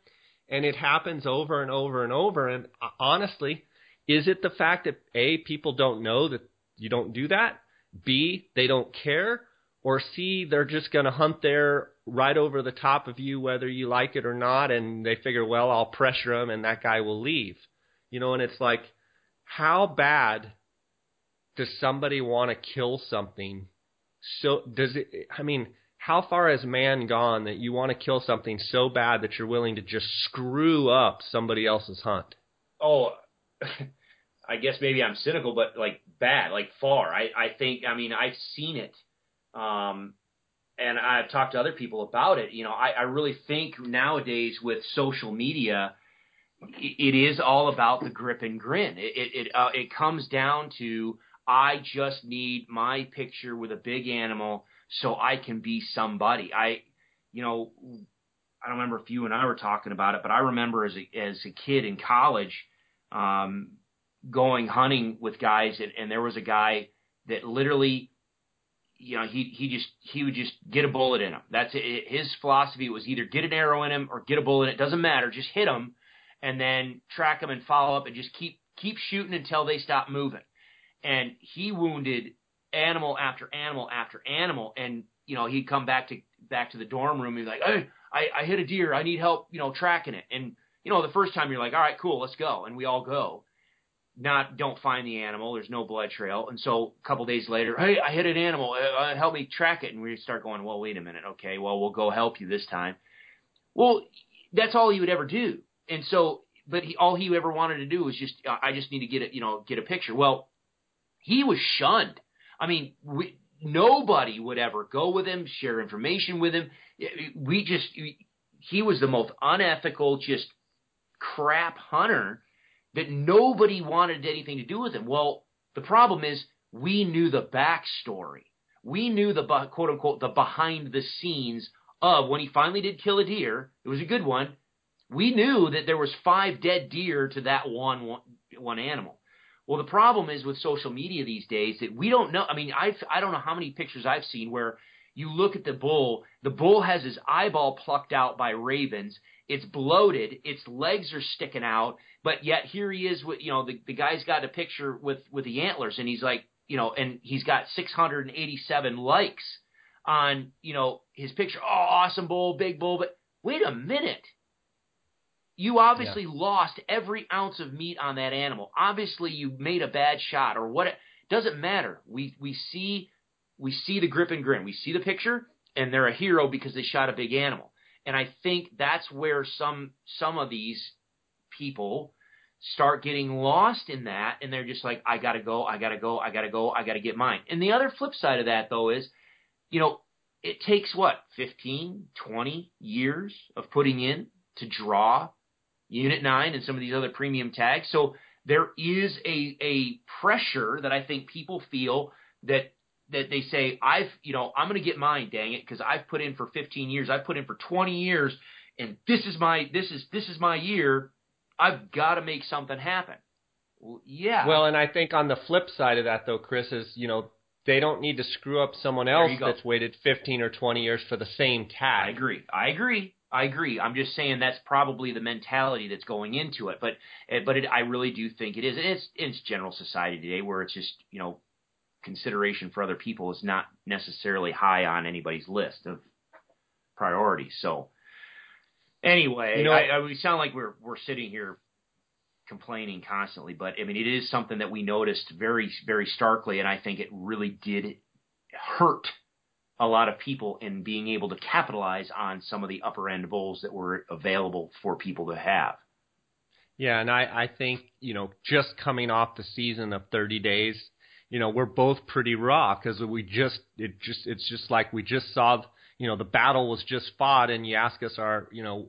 and it happens over and over and over. And uh, honestly, is it the fact that a people don't know that you don't do that? B they don't care, or C they're just going to hunt there right over the top of you whether you like it or not, and they figure, well, I'll pressure him and that guy will leave. You know, and it's like, how bad does somebody want to kill something? So does it? I mean how far has man gone that you want to kill something so bad that you're willing to just screw up somebody else's hunt? oh, I guess maybe I'm cynical, but like bad, like far. I I think I mean I've seen it, um, and I've talked to other people about it. You know, I I really think nowadays with social media, it, is all about the grip and grin. It it it, uh, it comes down to I just need my picture with a big animal so I can be somebody. I, you know, I don't remember if you and I were talking about it, but I remember as a as a kid in college, um, going hunting with guys, and, and there was a guy that literally, you know, he he just he would just get a bullet in him. That's it. His philosophy was either get an arrow in him or get a bullet. It doesn't matter. Just hit him, and then track him and follow up, and just keep keep shooting until they stop moving. And he wounded animal after animal after animal, and you know he'd come back to back to the dorm room. He'd be like, "Hey, I, I hit a deer. I need help, you know, tracking it." And you know, the first time you're like, "All right, cool, let's go," and we all go. Not don't find the animal. There's no blood trail, and so a couple days later, hey, I hit an animal. Uh, uh, help me track it. And we start going, well, wait a minute. Okay, well, we'll go help you this time. Well, that's all he would ever do. And so, but he, all he ever wanted to do was just, uh, I just need to get a, you know, get a picture. Well, he was shunned. I mean, we, nobody would ever go with him, share information with him. We just, he was the most unethical, just crap hunter that nobody wanted anything to do with him. Well, the problem is we knew the backstory. We knew the quote unquote the behind the scenes of when he finally did kill a deer. It was a good one. We knew that there was five dead deer to that one one, one animal. Well, the problem is with social media these days that we don't know. I mean, I I don't know how many pictures I've seen where you look at the bull, the bull has his eyeball plucked out by ravens. It's bloated, its legs are sticking out, but yet here he is with you know the the guy's got a picture with with the antlers and he's like, you know, and he's got 687 likes on, you know, his picture. Oh, awesome bull, big bull, but wait a minute. you obviously yeah. lost every ounce of meat on that animal. Obviously, you made a bad shot or what. It doesn't matter. We we see we see the grip and grin. We see the picture, and they're a hero because they shot a big animal. And I think that's where some some of these people start getting lost in that, and they're just like, I gotta go, I gotta go, I gotta go, I gotta get mine. And the other flip side of that though is, you know, it takes what 15, 20 years of putting in to draw Unit 9 and some of these other premium tags. So there is a, a pressure that I think people feel that that they say I've you know I'm going to get mine dang it because I've put in for 15 years I've put in for 20 years and this is my this is this is my year I've got to make something happen well, yeah well and I think on the flip side of that though Chris is you know they don't need to screw up someone else that's waited 15 or 20 years for the same tag I agree I agree I agree. I'm just saying that's probably the mentality that's going into it. But eh, but it, I really do think it is. It's it's general society today where it's just you know consideration for other people is not necessarily high on anybody's list of priorities. So anyway, you know, I, I, we sound like we're we're sitting here complaining constantly, but I mean it is something that we noticed very very starkly, and I think it really did hurt a lot of people in being able to capitalize on some of the upper end bulls that were available for people to have. Yeah, and I, I think, you know, just coming off the season of 30 days, you know, we're both pretty raw because we just, it just, it's just like we just saw, you know, the battle was just fought and you ask us our, you know,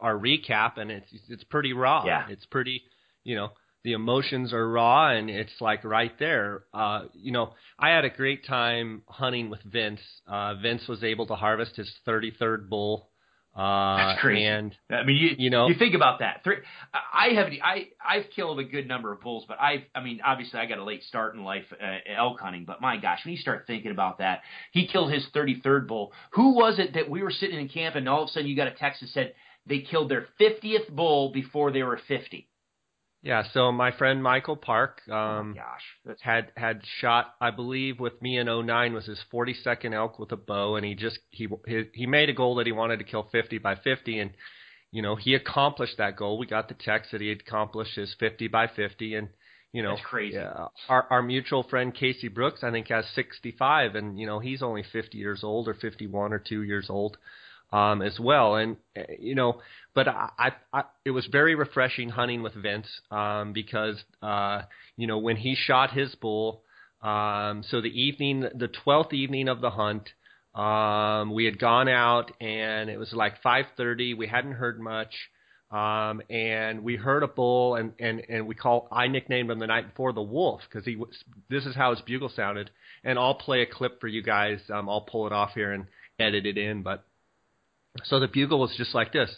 our recap and it's, it's pretty raw. Yeah. It's pretty, you know, the emotions are raw and it's like right there. Uh, you know, I had a great time hunting with Vince. Uh, Vince was able to harvest his 33rd bull. Uh, That's crazy. And I mean, you, you know, you think about that. Three, I have, I, I've killed a good number of bulls, but I've, I mean, obviously I got a late start in life, uh, elk hunting, but my gosh, when you start thinking about that, he killed his 33rd bull. Who was it that we were sitting in camp and all of a sudden you got a text that said they killed their 50th bull before they were 50? Yeah, so my friend Michael Park um, oh gosh, had had shot, I believe, with me in 09 was his 42nd elk with a bow, and he just he he, he made a goal that he wanted to kill 50 by 50, and you know he accomplished that goal. We got the text that he accomplished his 50 by 50, and you know That's crazy. Uh, our our mutual friend Casey Brooks, I think, has 65, and you know he's only 50 years old or 51 or two years old um, as well. And uh, you know, but I, I, I, it was very refreshing hunting with Vince um, because uh, you know when he shot his bull. Um, so the evening, the twelfth evening of the hunt, um, we had gone out and it was like 5:30. We hadn't heard much. Um, and we heard a bull, and and and we call I nicknamed him the night before the wolf because he was. This is how his bugle sounded, and I'll play a clip for you guys. Um, I'll pull it off here and edit it in, but so the bugle was just like this.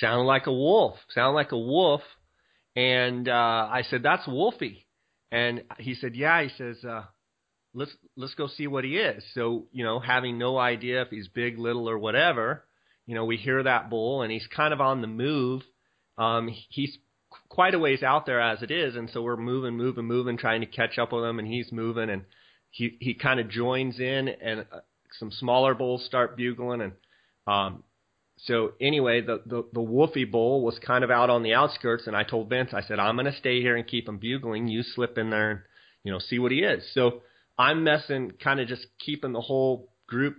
Sounded like a wolf. Sounded like a wolf. And uh, I said, "That's Wolfie." And he said, "Yeah." He says, uh, "Let's let's go see what he is." So you know, having no idea if he's big, little, or whatever, you know, we hear that bull, and he's kind of on the move. Um, he's quite a ways out there as it is, and so we're moving, moving, moving, trying to catch up with him, and he's moving, and he he kind of joins in, and uh, some smaller bulls start bugling, and um, so anyway, the, the the Wolfie bull was kind of out on the outskirts, and I told Vince, I said, I'm going to stay here and keep him bugling. You slip in there and you know see what he is. So I'm messing, kind of just keeping the whole group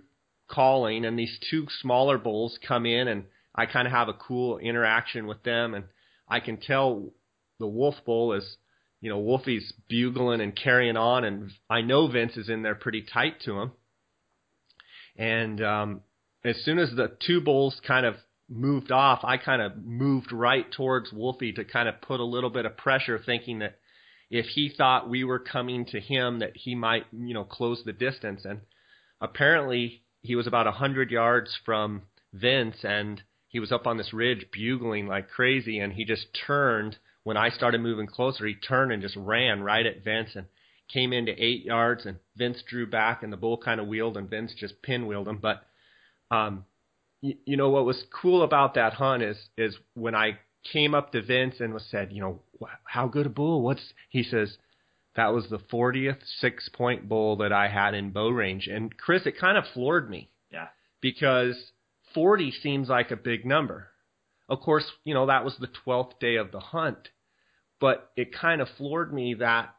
calling, and these two smaller bulls come in, and I kind of have a cool interaction with them, and I can tell the Wolf Bull is, you know, Wolfie's bugling and carrying on, and I know Vince is in there pretty tight to him. And um, as soon as the two bulls kind of moved off, I kind of moved right towards Wolfie to kind of put a little bit of pressure, thinking that if he thought we were coming to him, that he might, you know, close the distance. And apparently, he was about a hundred yards from Vince, and he was up on this ridge bugling like crazy, and he just turned when I started moving closer. He turned and just ran right at Vince and came into eight yards, and Vince drew back, and the bull kind of wheeled, and Vince just pinwheeled him. But um, you, you know what was cool about that hunt is is when I came up to Vince and was said, you know, how good a bull? What's he says? That was the 40th six point bull that I had in bow range. And Chris, it kind of floored me. Yeah. Because 40 seems like a big number. Of course, you know, that was the 12th day of the hunt. But it kind of floored me that,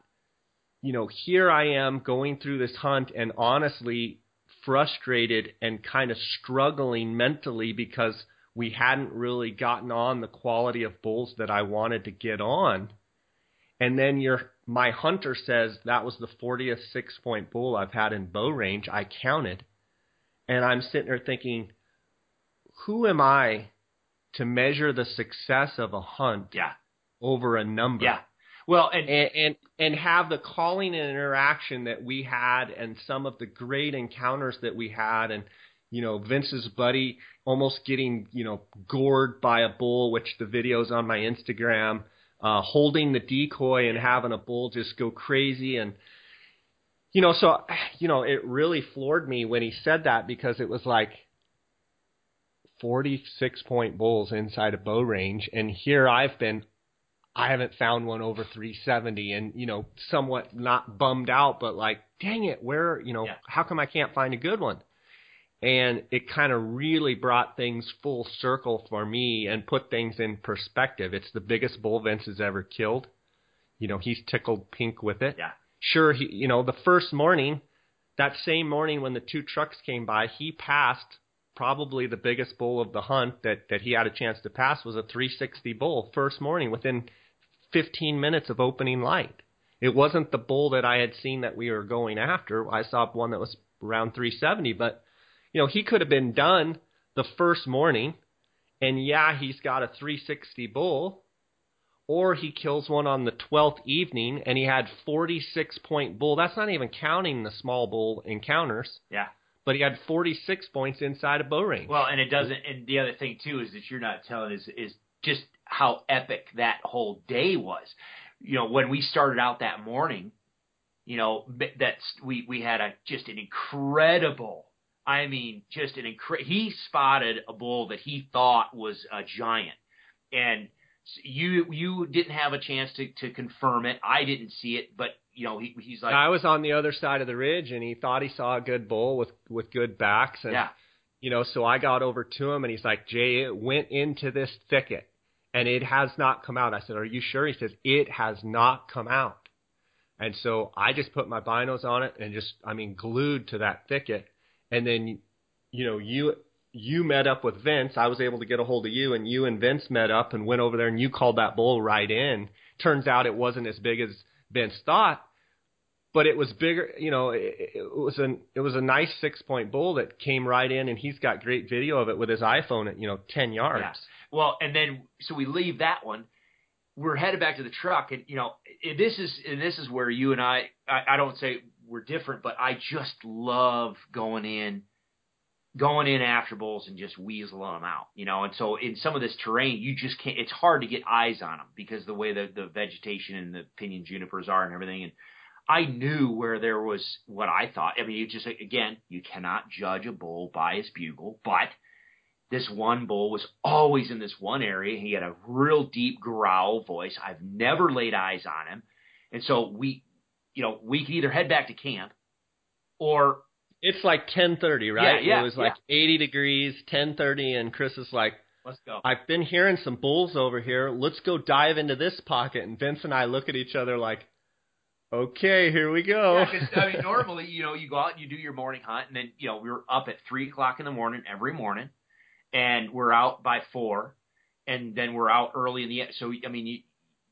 you know, here I am going through this hunt and honestly frustrated and kind of struggling mentally because we hadn't really gotten on the quality of bulls that I wanted to get on. And then your my hunter says that was the 40th six point bull I've had in bow range. I counted. And I'm sitting there thinking, who am I to measure the success of a hunt Yeah. over a number? Yeah. Well, and, and and and have the calling and interaction that we had and some of the great encounters that we had and you know Vince's buddy almost getting you know gored by a bull which the videos on my Instagram uh holding the decoy and having a bull just go crazy and you know so you know it really floored me when he said that because it was like 46 point bulls inside a bow range and here I've been I haven't found one over 370 and, you know, somewhat not bummed out, but like, dang it, where, you know, Yeah. how come I can't find a good one? And it kind of really brought things full circle for me and put things in perspective. It's the biggest bull Vince has ever killed. You know, he's tickled pink with it. Yeah. Sure, he, you know, the first morning, that same morning when the two trucks came by, he passed probably the biggest bull of the hunt that, that he had a chance to pass was a 360 bull first morning within 15 minutes of opening light. It wasn't the bull that I had seen that we were going after. I saw one that was around 370, but you know, he could have been done the first morning and yeah, he's got a 360 bull or he kills one on the 12th evening and he had 46 point bull. That's not even counting the small bull encounters, yeah. But he had 46 points inside a bow range. Well, and it doesn't. And the other thing too is that you're not telling is is just how epic that whole day was. You know, when we started out that morning, you know, that's we we had a just an incredible. I mean, just an incre- He spotted a bull that he thought was a giant, and you you didn't have a chance to to confirm it. I didn't see it, but you know, he he's like, I was on the other side of the ridge and he thought he saw a good bull with with good backs and yeah, you know, so I got over to him and he's like, Jay, it went into this thicket and it has not come out. I said, Are you sure? He says, It has not come out. And so I just put my binos on it and just, I mean, glued to that thicket. And then, you know, you you met up with Vince. I was able to get a hold of you, and you and Vince met up and went over there, and you called that bull right in. Turns out it wasn't as big as Vince thought, but it was bigger. You know, it, it was an it was a nice six point bull that came right in, and he's got great video of it with his iPhone at you know ten yards. Yeah. Well, and then so we leave that one. We're headed back to the truck, and you know this is and this is where you and I, I I don't say we're different, but I just love going in, going in after bulls and just weaseling them out, you know. And so in some of this terrain, you just can't. It's hard to get eyes on them because the way the the vegetation and the pinyon junipers are and everything. And I knew where there was what I thought. I mean, you just again, you cannot judge a bull by his bugle, but this one bull was always in this one area. He had a real deep growl voice. I've never laid eyes on him. And so we, you know, we could either head back to camp or, It's like ten thirty, right? Yeah, yeah, It was like eighty degrees, ten thirty, and Chris is like, let's go. I've been hearing some bulls over here. Let's go dive into this pocket. And Vince and I look at each other like, okay, here we go. Yeah, I mean, normally, you know, you go out and you do your morning hunt, and then, you know, we were up at three o'clock in the morning every morning, and we're out by four, and then we're out early in the. So, I mean, you,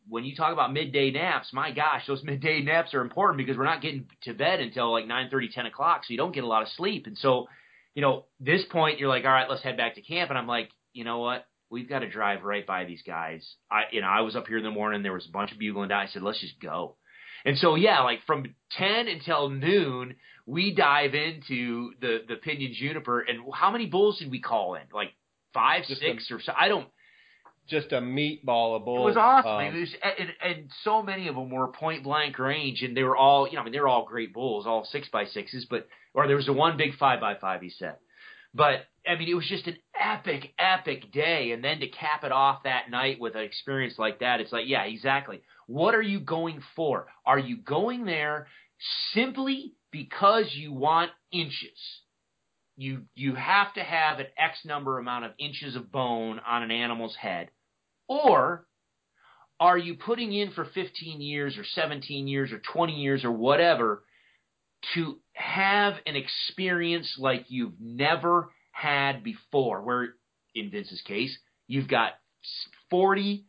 when you talk about midday naps, my gosh, those midday naps are important because we're not getting to bed until like nine thirty, ten o'clock, so you don't get a lot of sleep, and so, you know, this point, you're like, all right, let's head back to camp, and I'm like, you know what? We've got to drive right by these guys. I, you know, I was up here in the morning. There was a bunch of bugling down. I said, let's just go. And so yeah, like from ten until noon, we dive into the the Pinyon Juniper. And how many bulls did we call in? Like five, Just six, or so? I don't. Just a meatball of It was awesome. Um, It was, and, and so many of them were point blank range, and they were all, you know, I mean, they were all great bulls, all six by sixes, but or there was a one big five by five. He said, But I mean, it was just an epic, epic day. And then to cap it off that night with an experience like that, it's like, yeah, exactly. What are you going for? Are you going there simply because you want inches? You you have to have an X number amount of inches of bone on an animal's head, or are you putting in for 15 years or 17 years or 20 years or whatever to have an experience like you've never had before? Where in Vince's case, you've got 40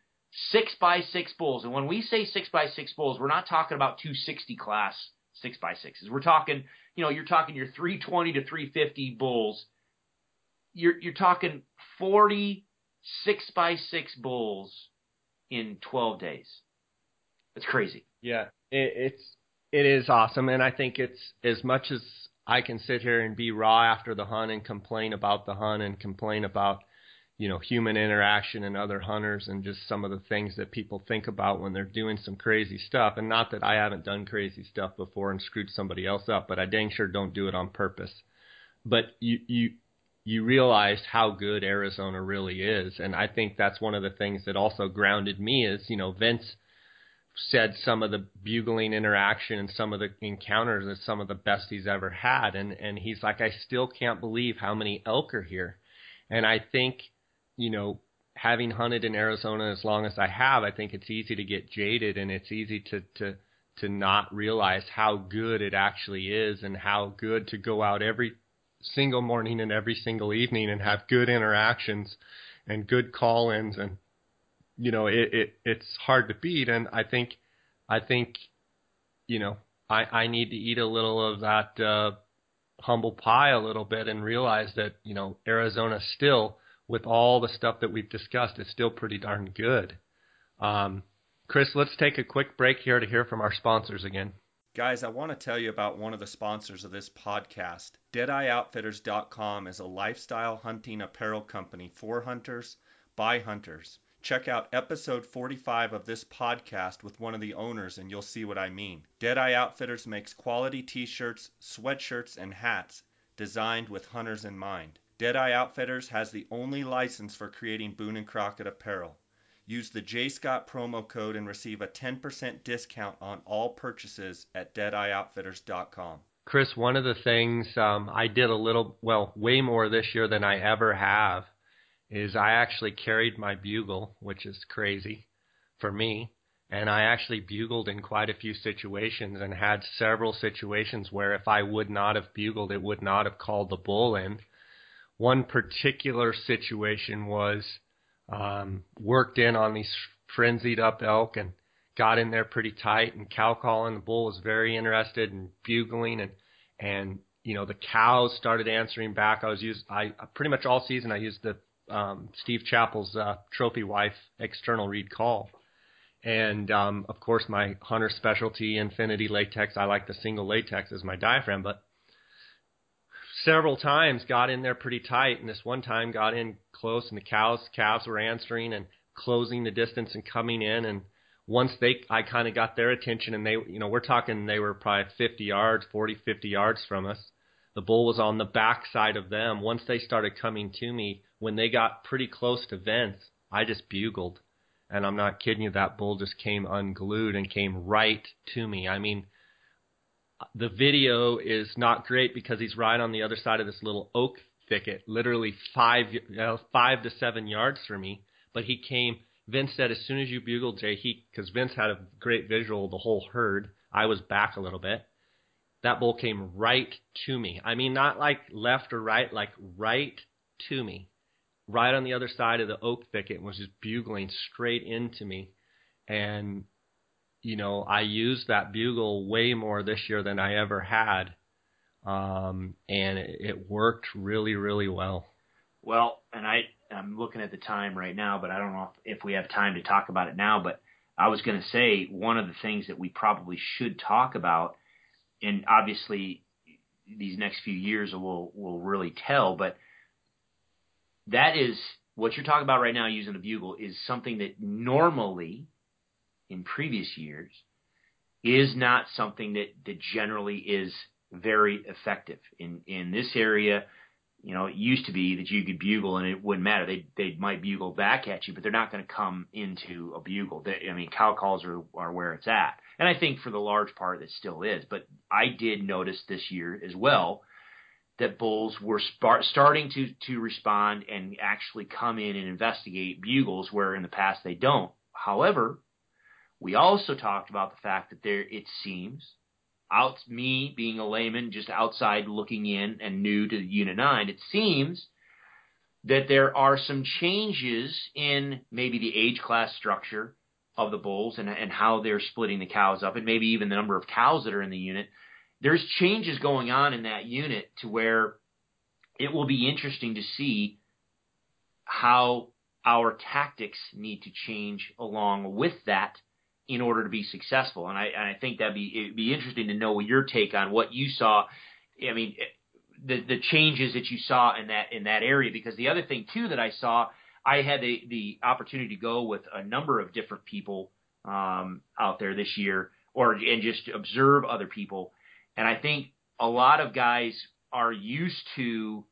six by six bulls, and when we say six by six bulls, we're not talking about 260 class six by sixes. We're talking, you know, you're talking your 320 to 350 bulls. You're you're talking 40 six by six bulls in 12 days. It's crazy. Yeah, it, it's it is awesome, and I think it's as much as I can sit here and be raw after the hunt and complain about the hunt and complain about you know human interaction and other hunters and just some of the things that people think about when they're doing some crazy stuff. And not that I haven't done crazy stuff before and screwed somebody else up but I dang sure don't do it on purpose. But you you you realize how good Arizona really is. And I think that's one of the things that also grounded me is you know Vince said some of the bugling interaction and some of the encounters is some of the best he's ever had. And and he's like I still can't believe how many elk are here. And I think you know, having hunted in Arizona as long as I have, I think it's easy to get jaded and it's easy to to to not realize how good it actually is and how good to go out every single morning and every single evening and have good interactions and good call-ins and you know it, it it's hard to beat. And I think I think you know I I need to eat a little of that uh humble pie a little bit and realize that you know Arizona still with all the stuff that we've discussed, is still pretty darn good. Um, Chris, let's take a quick break here to hear from our sponsors again. Guys, I want to tell you about one of the sponsors of this podcast. DeadeyeOutfitters.com is a lifestyle hunting apparel company for hunters by hunters. Check out episode 45 of this podcast with one of the owners and you'll see what I mean. Deadeye Outfitters makes quality t shirts, sweatshirts, and hats designed with hunters in mind. Deadeye Outfitters has the only license for creating Boone and Crockett apparel. Use the J Scott promo code and receive a 10% discount on all purchases at deadeyeoutfitters.com. Chris, one of the things um, I did a little, well, way more this year than I ever have, is I actually carried my bugle, which is crazy for me. And I actually bugled in quite a few situations and had several situations where if I would not have bugled, it would not have called the bull in one particular situation was um, worked in on these frenzied up elk and got in there pretty tight and cow calling. The bull was very interested in bugling and and you know the cows started answering back. I was used I pretty much all season I used the um, Steve Chappell's uh, trophy wife external reed call. And um, of course, my hunter specialty, Infinity Latex. I like the single latex as my diaphragm, but several times got in there pretty tight, and this one time got in close, and the cows calves were answering and closing the distance and coming in, and once they I kind of got their attention, and they you know we're talking they were probably 50 yards, 40, 50 yards from us. The bull was on the back side of them. Once they started coming to me, when they got pretty close to Vince, I just bugled. And I'm not kidding you, that bull just came unglued and came right to me. I mean, the video is not great because he's right on the other side of this little oak thicket, literally five five to seven yards from me. But he came. Vince said as soon as you bugled Jay, he because Vince had a great visual of the whole herd. I was back a little bit. That bull came right to me. I mean, not like left or right, like right to me, right on the other side of the oak thicket, and was just bugling straight into me. And you know, I used that bugle way more this year than I ever had. Um, and it, it worked really, really well. Well, and I, I'm looking at the time right now, but I don't know if, if we have time to talk about it now. But I was going to say one of the things that we probably should talk about, and obviously these next few years will will really tell, but that is what you're talking about right now using the bugle is something that normally in previous years is not something that, that generally is very effective. In, in this area, you know, it used to be that you could bugle and it wouldn't matter. They they might bugle back at you, but they're not going to come into a bugle. They, I mean, cow calls are are where it's at, and I think for the large part it still is. But I did notice this year as well that bulls were sp- starting to to respond and actually come in and investigate bugles where in the past they don't. However, we also talked about the fact that there it seems out me being a layman, just outside looking in and new to Unit 9, it seems that there are some changes in maybe the age class structure of the bulls and, and how they're splitting the cows up, and maybe even the number of cows that are in the unit. There's changes going on in that unit to where it will be interesting to see how our tactics need to change along with that in order to be successful. And I, and I think that'd be it'd be interesting to know your take on what you saw. I mean, the the changes that you saw in that in that area. Because the other thing too that I saw, I had the the opportunity to go with a number of different people um, out there this year, or and just observe other people. And I think a lot of guys are used to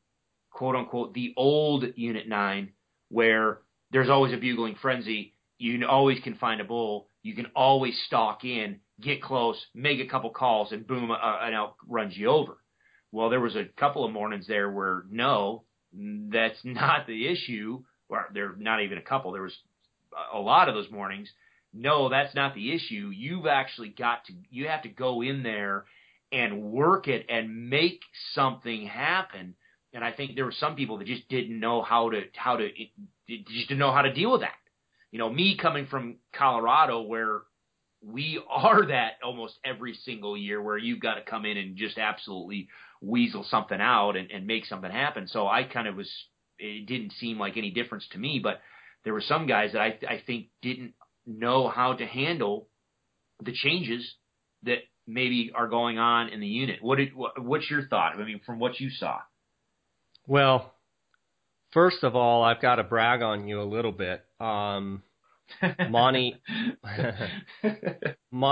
quote unquote the old Unit Nine, where there's always a bugling frenzy. You always can find a bull you can always stalk in, get close, make a couple calls, and boom, uh, an elk runs you over. Well, there was a couple of mornings there where no, that's not the issue. Or there, not even a couple. There was a lot of those mornings. No, that's not the issue. You've actually got to. You have to go in there and work it and make something happen. And I think there were some people that just didn't know how to how to just didn't know how to deal with that you know, me coming from Colorado where we are that almost every single year where you've got to come in and just absolutely weasel something out and, and make something happen. So I kind of was, it didn't seem like any difference to me, but there were some guys that I, I think didn't know how to handle the changes that maybe are going on in the unit. What did, what, what's your thought? I mean, from what you saw. Well, First of all, I've got to brag on you a little bit. Um, Monty,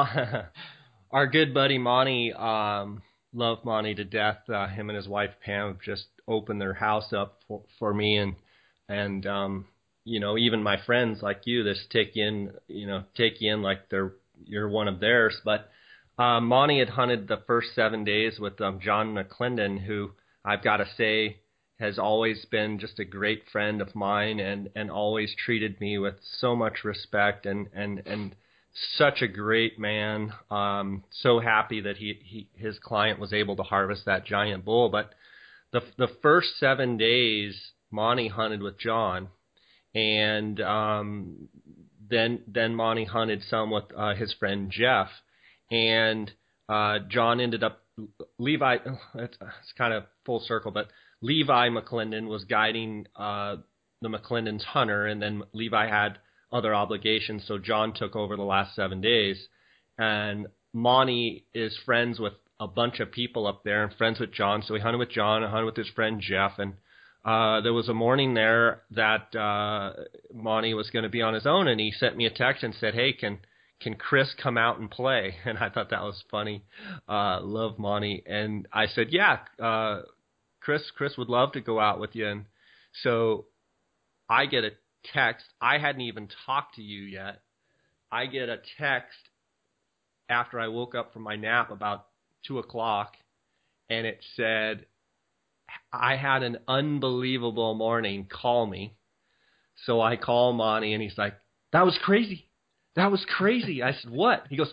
our good buddy Monty, um, love Monty to death. Uh, him and his wife Pam have just opened their house up for, for me, and and um, you know even my friends like you, this take in, you know, take you in like they're you're one of theirs. But uh, Monty had hunted the first seven days with um, John McClendon, who I've got to say has always been just a great friend of mine and and always treated me with so much respect and and and such a great man. Um, so happy that he, he his client was able to harvest that giant bull. But the the first seven days, Monty hunted with John, and um, then then Monty hunted some with uh, his friend Jeff, and uh, John ended up Levi. It's, it's kind of full circle, but Levi McClendon was guiding uh, the McClendon's hunter, and then Levi had other obligations, so John took over the last seven days. And Monty is friends with a bunch of people up there and friends with John, so he hunted with John and hunted with his friend Jeff. And uh, there was a morning there that uh, Monty was going to be on his own, and he sent me a text and said, "Hey, can can Chris come out and play?" And I thought that was funny. Uh, love Monty, and I said, "Yeah." Uh, Chris, Chris would love to go out with you. And so I get a text. I hadn't even talked to you yet. I get a text after I woke up from my nap about two o'clock, and it said, I had an unbelievable morning. Call me. So I call Monty, and he's like, That was crazy. That was crazy. I said, What? He goes,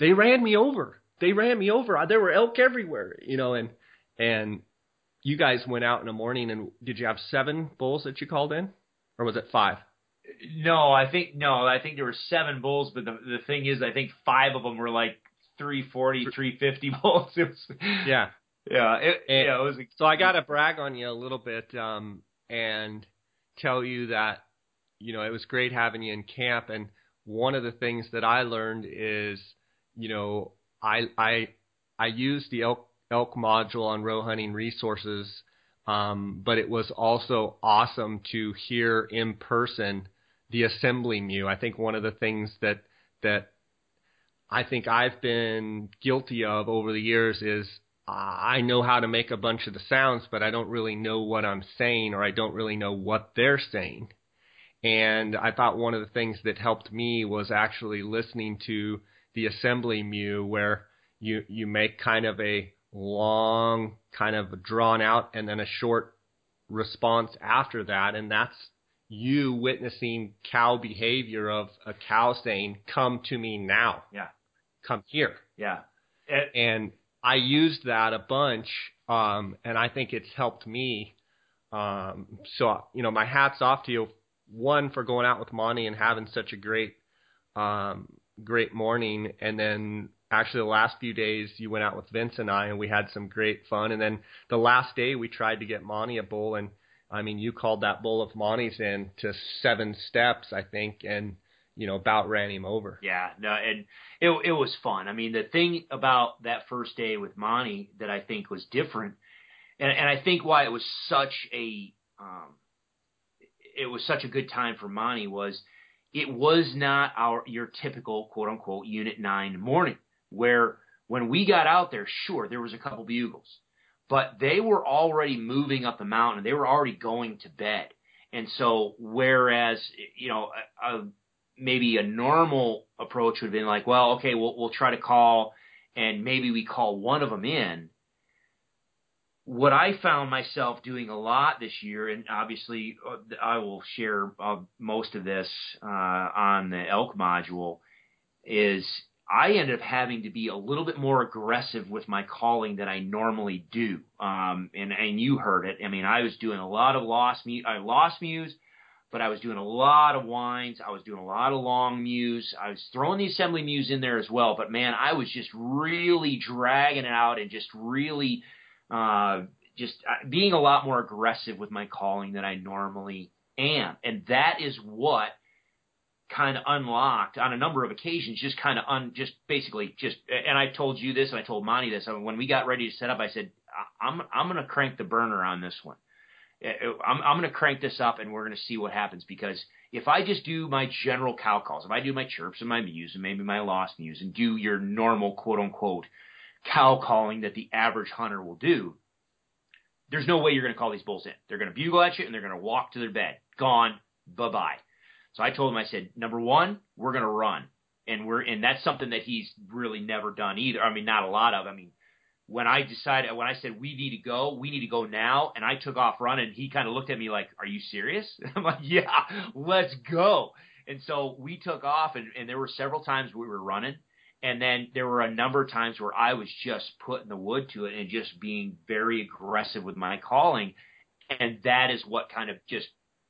They ran me over. They ran me over. There were elk everywhere, you know, and and you guys went out in the morning and did you have seven bulls that you called in, or was it five? No, I think no, I think there were seven bulls, but the the thing is, I think five of them were like 340, 350 bulls. It was, yeah, yeah, it, and, yeah. It was. So I got to brag on you a little bit um, and tell you that you know it was great having you in camp. And one of the things that I learned is, you know, I I I used the elk elk module on Roe Hunting Resources, um, but it was also awesome to hear in person the assembly mew. I think one of the things that that I think I've been guilty of over the years is I know how to make a bunch of the sounds, but I don't really know what I'm saying or I don't really know what they're saying. And I thought one of the things that helped me was actually listening to the assembly mew where you you make kind of a long kind of drawn out and then a short response after that and that's you witnessing cow behavior of a cow saying come to me now Yeah. come here Yeah. It, and I used that a bunch, um, and I think it's helped me. Um, so you know, my hats off to you. One for going out with Monty and having such a great, um, great morning, and then actually the last few days you went out with Vince and I, and we had some great fun. And then the last day we tried to get Monty a bull, and I mean, you called that bull of Monty's in to seven steps, I think, and you know, about ran him over. Yeah, no, and it it was fun. I mean, the thing about that first day with Monty that I think was different, and and I think why it was such a um, it was such a good time for Monty was it was not our your typical quote unquote unit nine morning where when we got out there, sure there was a couple bugles, but they were already moving up the mountain. They were already going to bed. And so, whereas you know, a, a maybe a normal approach would have been like, well, okay, we'll we'll try to call, and maybe we call one of them in. What I found myself doing a lot this year, and obviously uh, I will share uh, most of this uh, on the elk module, is I ended up having to be a little bit more aggressive with my calling than I normally do. Um, and and you heard it. I mean, I was doing a lot of lost mew, I lost mews but I was doing a lot of whines. I was doing a lot of long mews. I was throwing the assembly mews in there as well. But man, I was just really dragging it out and just really, uh, just uh, being a lot more aggressive with my calling than I normally am. And that is what kind of unlocked on a number of occasions, just kind of un, just basically just, and I told you this and I told Monty this. I mean, when we got ready to set up, I said, I'm, I'm going to crank the burner on this one. Eh, eh, I'm, I'm going to crank this up and we're going to see what happens because if I just do my general cow calls, if I do my chirps and my mews and maybe my lost mews and do your normal quote unquote cow calling that the average hunter will do, there's no way you're going to call these bulls in. They're going to bugle at you and they're going to walk to their bed. Gone. Bye bye. So I told him, I said, number one, we're going to run. And we're, and that's something that he's really never done either. I mean, not a lot of. I mean, when I decided, when I said we need to go, we need to go now, and I took off running, he kind of looked at me like, "Are you serious?" I'm like, "Yeah, let's go." And so we took off, and, and there were several times we were running, and then there were a number of times where I was just putting the wood to it and just being very aggressive with my calling, and that is what kind of just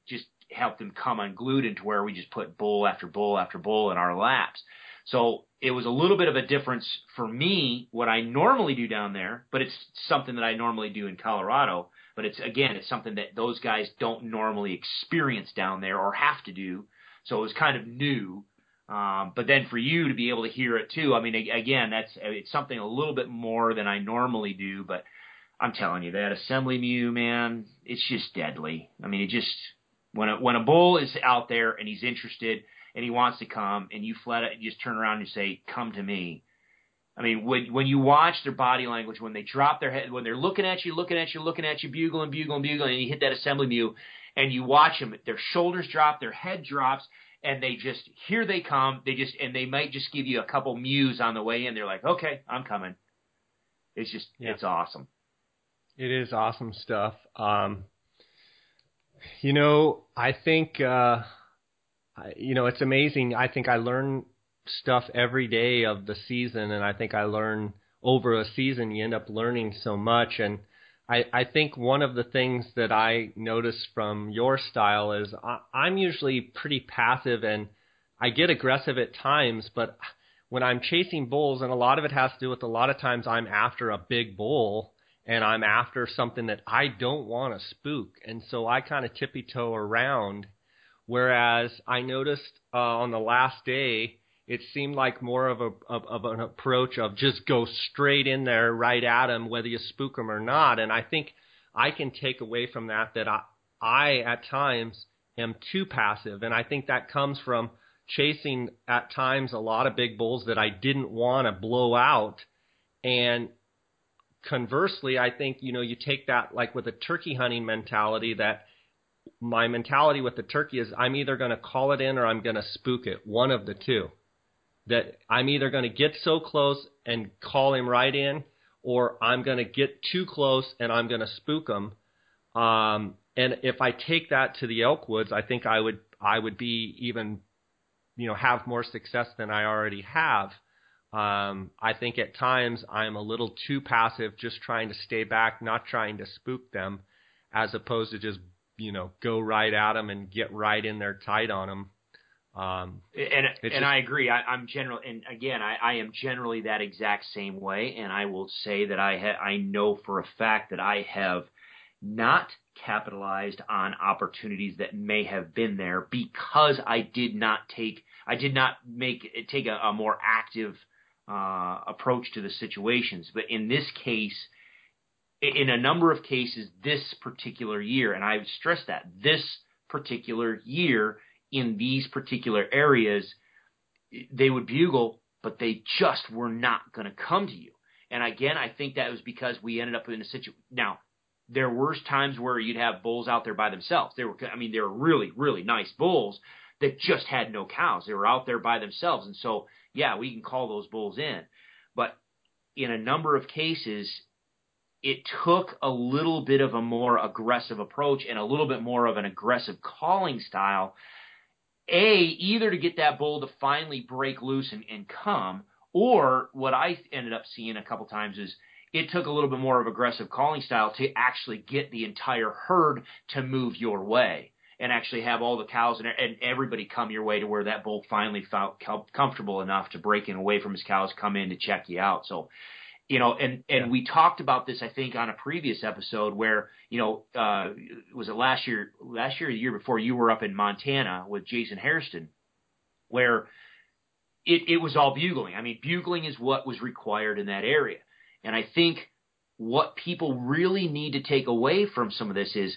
just helped them come unglued into where we just put bull after bull after bull in our laps. So it was a little bit of a difference for me what I normally do down there, but it's something that I normally do in Colorado. But it's again, it's something that those guys don't normally experience down there or have to do. So it was kind of new. Um, but then for you to be able to hear it too, I mean, again, that's it's something a little bit more than I normally do. But I'm telling you, that assembly mew, man, it's just deadly. I mean, it just when a, when a bull is out there and he's interested and he wants to come, and you flat out you just turn around and say, "Come to me." I mean, when when you watch their body language, when they drop their head, when they're looking at you, looking at you, looking at you, bugling, bugling, bugling, and you hit that assembly mew, and you watch them, their shoulders drop, their head drops, and they just here they come. They just and they might just give you a couple mews on the way in. They're like, "Okay, I'm coming." It's just yeah. it's awesome. It is awesome stuff. Um, you know, I think. Uh, you know, it's amazing. I think I learn stuff every day of the season, and I think I learn over a season. You end up learning so much, and I, I think one of the things that I notice from your style is I, I'm usually pretty passive, and I get aggressive at times, but when I'm chasing bulls, and a lot of it has to do with a lot of times I'm after a big bull and I'm after something that I don't want to spook, and so I kind of tippy toe around Whereas I noticed uh, on the last day, it seemed like more of a of, of an approach of just go straight in there, right at them, whether you spook them or not. And I think I can take away from that that I, I at times am too passive, and I think that comes from chasing at times a lot of big bulls that I didn't want to blow out, and conversely, I think you know you take that like with a turkey hunting mentality that my mentality with the turkey is I'm either going to call it in or I'm going to spook it, one of the two. That I'm either going to get so close and call him right in, or I'm going to get too close and I'm going to spook him. Um, and if I take that to the elk woods, I think I would I would be even, you know, have more success than I already have. Um, I think at times I'm a little too passive, just trying to stay back, not trying to spook them, as opposed to just you know go right at them and get right in there tight on them. Um, and and just, I agree. I, I'm general, and again, I, I am generally that exact same way. And I will say that I ha- I know for a fact that I have not capitalized on opportunities that may have been there because I did not take I did not make take a, a more active uh, approach to the situations. But in this case, in a number of cases, this particular year, and I stress that this particular year in these particular areas, they would bugle, but they just were not going to come to you. And again, I think that was because we ended up in a situation. Now, there were times where you'd have bulls out there by themselves. They were, I mean, they were really, really nice bulls that just had no cows. They were out there by themselves. And so, yeah, we can call those bulls in. But in a number of cases, it took a little bit of a more aggressive approach and a little bit more of an aggressive calling style. A, either to get that bull to finally break loose and, and come, or what I ended up seeing a couple times is it took a little bit more of aggressive calling style to actually get the entire herd to move your way and actually have all the cows and, and everybody come your way to where that bull finally felt comfortable enough to break in away from his cows, come in to check you out. So, you know, and and yeah. we talked about this, I think, on a previous episode where, you know, uh, was it last year, last year, or the year before, you were up in Montana with Jason Hairston, where it, it was all bugling. I mean, bugling is what was required in that area. And I think what people really need to take away from some of this is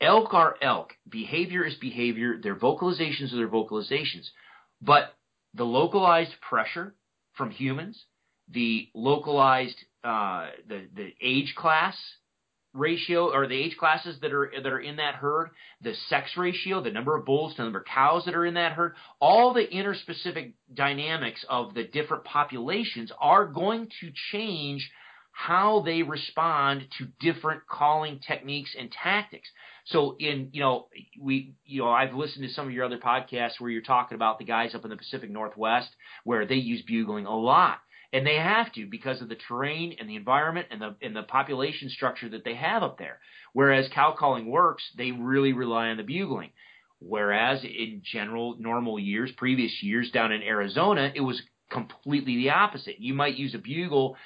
elk are elk. Behavior is behavior. Their vocalizations are their vocalizations. But the localized pressure from humans, the localized uh, the the age class ratio or the age classes that are that are in that herd, the sex ratio, the number of bulls to the number of cows that are in that herd, all the interspecific dynamics of the different populations are going to change how they respond to different calling techniques and tactics. So in, you know, we, you know, I've listened to some of your other podcasts where you're talking about the guys up in the Pacific Northwest where they use bugling a lot. And they have to because of the terrain and the environment and the and the population structure that they have up there. Whereas cow calling works, they really rely on the bugling. Whereas in general, normal years, previous years down in Arizona, it was completely the opposite. You might use a bugle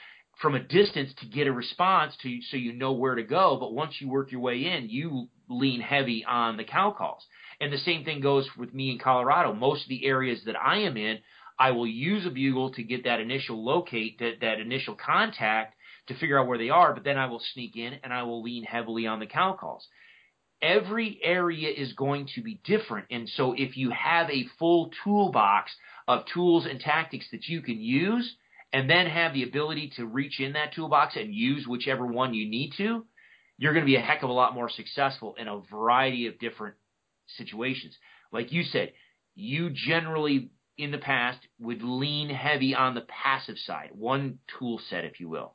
from a distance to get a response to so you know where to go, but once you work your way in, you lean heavy on the cow calls. And the same thing goes with me in Colorado. Most of the areas that I am in, I will use a bugle to get that initial locate, that, that initial contact to figure out where they are, but then I will sneak in and I will lean heavily on the cow calls. Every area is going to be different. And so if you have a full toolbox of tools and tactics that you can use, and then have the ability to reach in that toolbox and use whichever one you need to, you're going to be a heck of a lot more successful in a variety of different situations. Like you said, you generally in the past would lean heavy on the passive side, one tool set, if you will.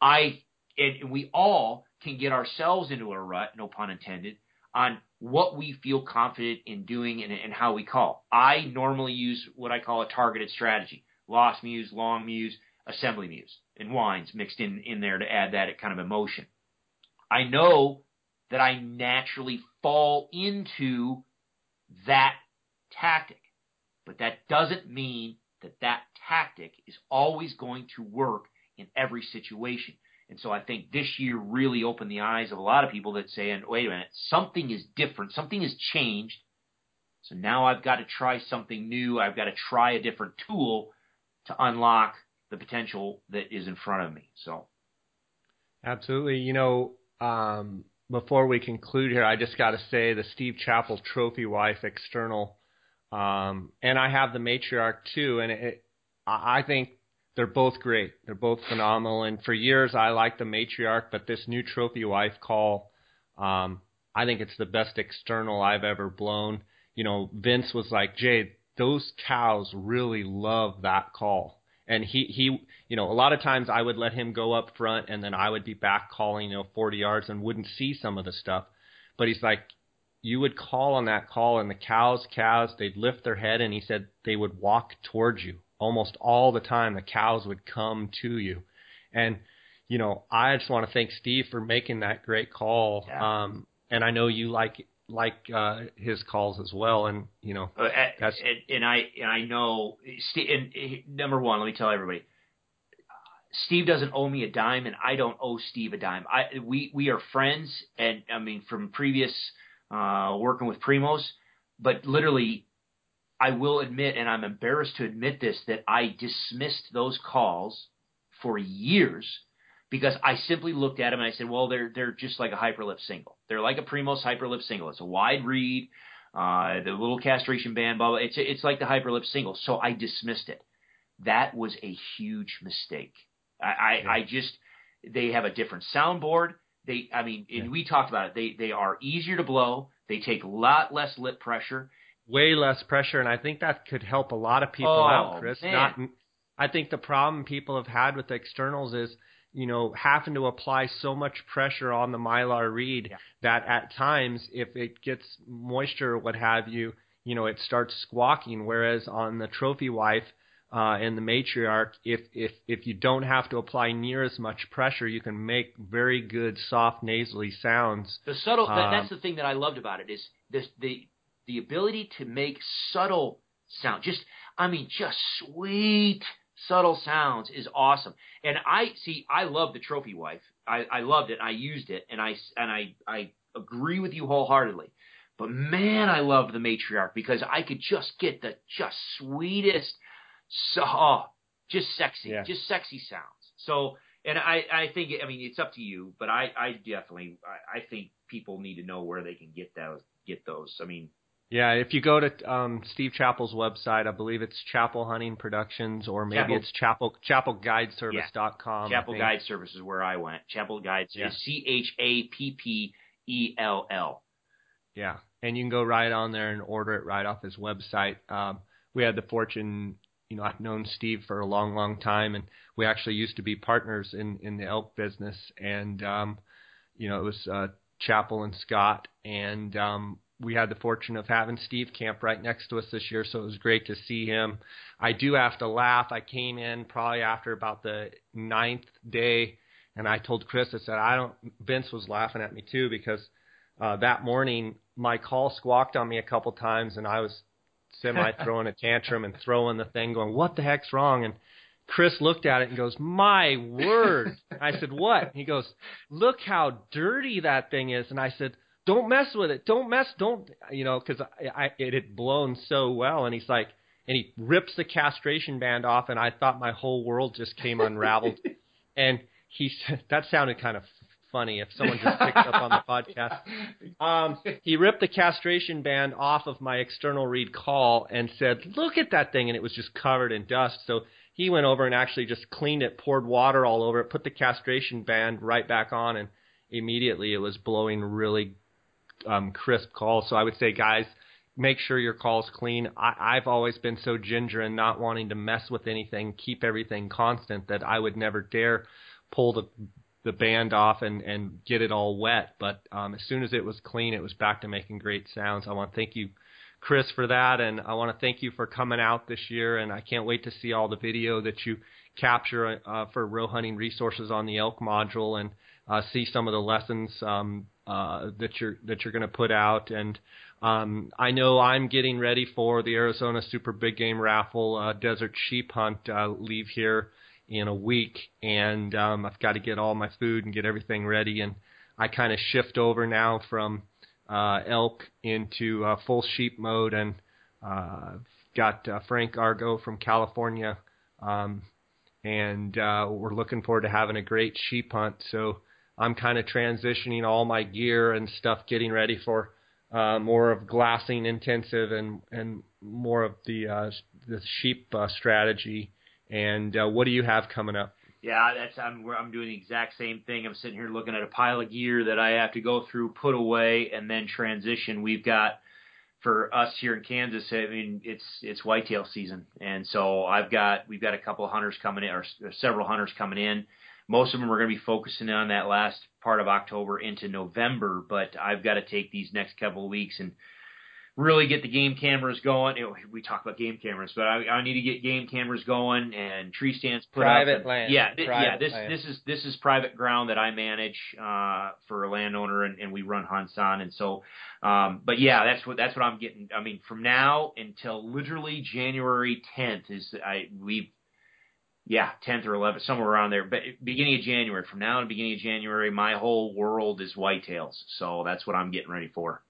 I and we all can get ourselves into a rut, no pun intended, on what we feel confident in doing and, and how we call. I normally use what I call a targeted strategy lost mews, long mews, assembly mews, and whines mixed in, in there to add that kind of emotion. I know that I naturally fall into that tactic, but that doesn't mean that that tactic is always going to work in every situation. And so I think this year really opened the eyes of a lot of people that say, and wait a minute, something is different, something has changed. So now I've got to try something new. I've got to try a different tool to unlock the potential that is in front of me. So, absolutely. You know, um, before we conclude here, I just got to say the Steve Chappell Trophy Wife external, um, and I have the matriarch too, and it, I think they're both great. They're both phenomenal. And for years, I liked the matriarch, but this new trophy wife call, um, I think it's the best external I've ever blown. You know, Vince was like, Jay, those cows really love that call. And he, he, you know, a lot of times I would let him go up front and then I would be back calling, you know, 40 yards and wouldn't see some of the stuff. But he's like, you would call on that call and the cows, cows, they'd lift their head and he said they would walk towards you almost all the time. The cows would come to you. And, you know, I just want to thank Steve for making that great call. Yeah. Um, and I know you like like uh, his calls as well, and you know Uh, and, and I and I know Steve. And uh, number one, let me tell everybody, Steve doesn't owe me a dime, and I don't owe Steve a dime. I we we are friends, and I mean from previous uh, working with Primos, but literally, I will admit, and I'm embarrassed to admit this, that I dismissed those calls for years because I simply looked at them and I said, well, they're they're just like a hyperlip single. They're like a Primos hyperlip single. It's a wide reed, uh, the little castration band, blah, blah. It's it's like the hyperlip single. So I dismissed it. That was a huge mistake. I I. I just they have a different soundboard. They I mean, and we talked about it. They they are easier to blow. They take a lot less lip pressure. way less pressure, and I think that could help a lot of people Oh, out, Chris. man. Not, I think the problem people have had with the externals is, you know, having to apply so much pressure on the mylar reed Yeah. that at times, if it gets moisture or what have you, you know, it starts squawking. Whereas on the trophy wife uh, and the matriarch, if if if you don't have to apply near as much pressure, you can make very good soft nasally sounds. The subtle that, Um, that's the thing that I loved about it is this the the ability to make subtle sound. Just I mean just sweet subtle sounds is awesome. And I see I love the trophy wife. I, I loved it. I used it and I and I I agree with you wholeheartedly. But man, I loved the matriarch because I could just get the just sweetest so oh, just sexy, Yeah. just sexy sounds. So and I, I think I mean it's up to you, but I, I definitely I, I think people need to know where they can get those get those. I mean Yeah, if you go to um, Steve Chappell's website, I believe it's Chappell Hunting Productions, or maybe Chappell- it's Chappell. Chappell I think. Guide Service is where I went. Chappell Guides Yeah. is C H A P P E L L. Yeah, and you can go right on there and order it right off his website. Um, we had the fortune, you know, I've known Steve for a long, long time, and we actually used to be partners in in the elk business. And um, you know, it was uh, Chappell and Scott, and um, we had the fortune of having Steve camp right next to us this year, so it was great to see him. I do have to laugh. I came in probably after about the ninth day, and I told Chris, I said, I don't. Vince was laughing at me too because uh, that morning my call squawked on me a couple times, and I was semi throwing a tantrum and throwing the thing, going, "What the heck's wrong?" And Chris looked at it and goes, "My word!" I said, "What?" He goes, "Look how dirty that thing is." And I said, "Don't mess with it. Don't mess. Don't you know?" Because I, I it had blown so well. And he's like, and he rips the castration band off, and I thought my whole world just came unraveled. and he said that sounded kind of funny if someone just picked up on the podcast. Um, he ripped the castration band off of my external reed call and said, "Look at that thing," and it was just covered in dust. So he went over and actually just cleaned it, poured water all over it, put the castration band right back on, and immediately it was blowing really um, crisp calls. So I would say, guys, make sure your call's clean. I, I've always been so ginger and not wanting to mess with anything, keep everything constant that I would never dare pull the the band off and and get it all wet. But um, as soon as it was clean, it was back to making great sounds. I want to thank you, Chris, for that, and I want to thank you for coming out this year. And I can't wait to see all the video that you capture uh, for Roe Hunting Resources on the elk module and uh, see some of the lessons um, uh, that you're that you're going to put out. And um, I know I'm getting ready for the Arizona Super Big Game Raffle uh, Desert Sheep Hunt. Uh, leave here in a week, and um, I've got to get all my food and get everything ready. And I kind of shift over now from uh, elk into uh, full sheep mode, and uh, got uh, Frank Argo from California, um, and uh, we're looking forward to having a great sheep hunt. So I'm kind of transitioning all my gear and stuff, getting ready for uh, more of glassing intensive and and more of the uh, the sheep uh, strategy And uh, what do you have coming up? Yeah, that's I'm I'm doing the exact same thing. I'm sitting here looking at a pile of gear that I have to go through, put away, and then transition. We've got for us here in Kansas, I mean, it's it's whitetail season, and so I've got we've got a couple of hunters coming in, or several hunters coming in. Most of them are going to be focusing on that last part of October into November, but I've got to take these next couple of weeks and really get the game cameras going. You know, we talk about game cameras, but I, I need to get game cameras going and tree stands put private up. And, land. Yeah, th- private yeah. This land. this is this is private ground that I manage uh, for a landowner, and, and we run hunts on. And so, um, but yeah, that's what that's what I'm getting. I mean, from now until literally January 10th is I we. Yeah, 10th or 11th, somewhere around there. But beginning of January, from now to beginning of January, my whole world is whitetails. So that's what I'm getting ready for.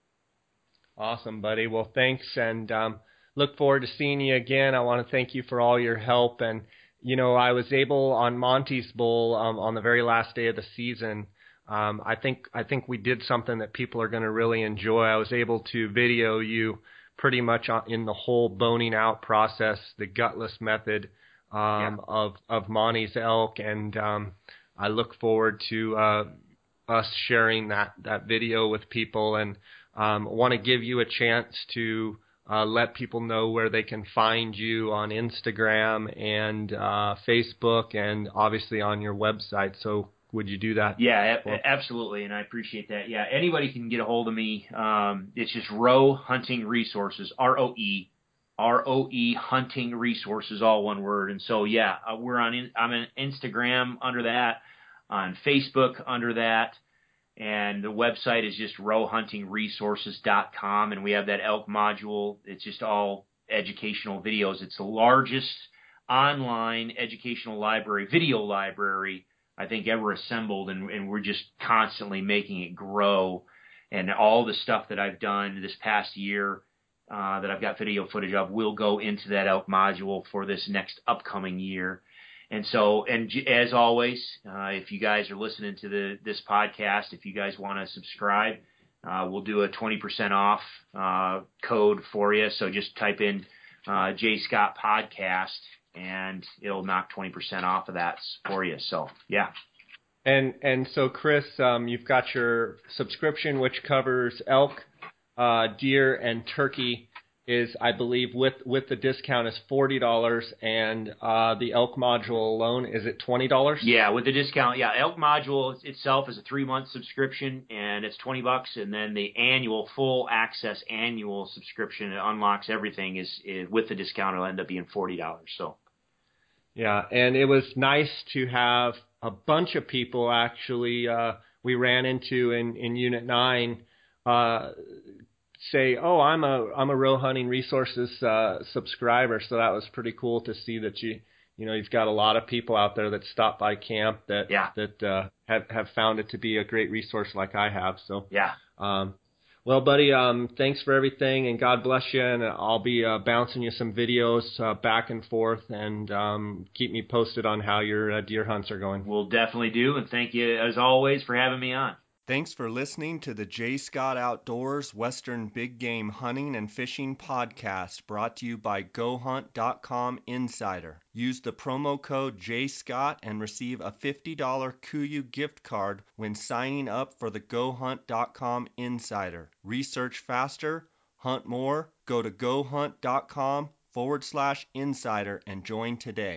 Awesome, buddy. Well, thanks, and um, look forward to seeing you again. I want to thank you for all your help. And you know, I was able on Monty's Bull um, on the very last day of the season. Um, I think I think we did something that people are going to really enjoy. I was able to video you pretty much in the whole boning out process, the gutless method yeah. of of Monty's elk, and um, I look forward to uh, us sharing that that video with people and um, want to give you a chance to uh, let people know where they can find you on Instagram and uh, Facebook, and obviously on your website. So, would you do that? Yeah, a- absolutely, and I appreciate that. Yeah, anybody can get a hold of me. Um, it's just Roe Hunting Resources, R O E, R O E Hunting Resources, all one word. And so, yeah, uh, we're on. I'm on Instagram under that, on Facebook under that and the website is just roehuntingresources.com and we have that elk module it's just all educational videos it's the largest online educational library video library i think ever assembled and, and we're just constantly making it grow and all the stuff that i've done this past year uh, that i've got video footage of will go into that elk module for this next upcoming year and so, and as always, uh, if you guys are listening to the this podcast, if you guys want to subscribe, uh, we'll do a 20% off uh, code for you. So just type in uh, J Scott Podcast, and it'll knock 20% off of that for you. So yeah. And and so Chris, um, you've got your subscription, which covers elk, uh, deer, and turkey is I believe with with the discount is forty dollars, and uh, the elk module alone is it twenty dollars? Yeah, with the discount, yeah, elk module itself is a three month subscription, and it's twenty bucks, and then the annual full access annual subscription it unlocks everything is, is with the discount it'll end up being forty dollars. So. Yeah, and it was nice to have a bunch of people actually uh, we ran into in in Unit Nine. Uh, say, "Oh, I'm a I'm a Roe Hunting Resources uh, subscriber," so that was pretty cool to see that you you know you've got a lot of people out there that stop by camp that yeah. that uh, have have found it to be a great resource like I have. So yeah. Um, well, buddy, um, thanks for everything, and God bless you. And I'll be uh, bouncing you some videos uh, back and forth, and um, keep me posted on how your uh, deer hunts are going. We'll definitely do, and thank you as always for having me on. Thanks for listening to the J. Scott Outdoors Western Big Game Hunting and Fishing Podcast brought to you by GoHunt.com Insider. Use the promo code JScott and receive a $50 KUIU gift card when signing up for the GoHunt.com Insider. Research faster, hunt more, go to GoHunt.com forward slash insider and join today.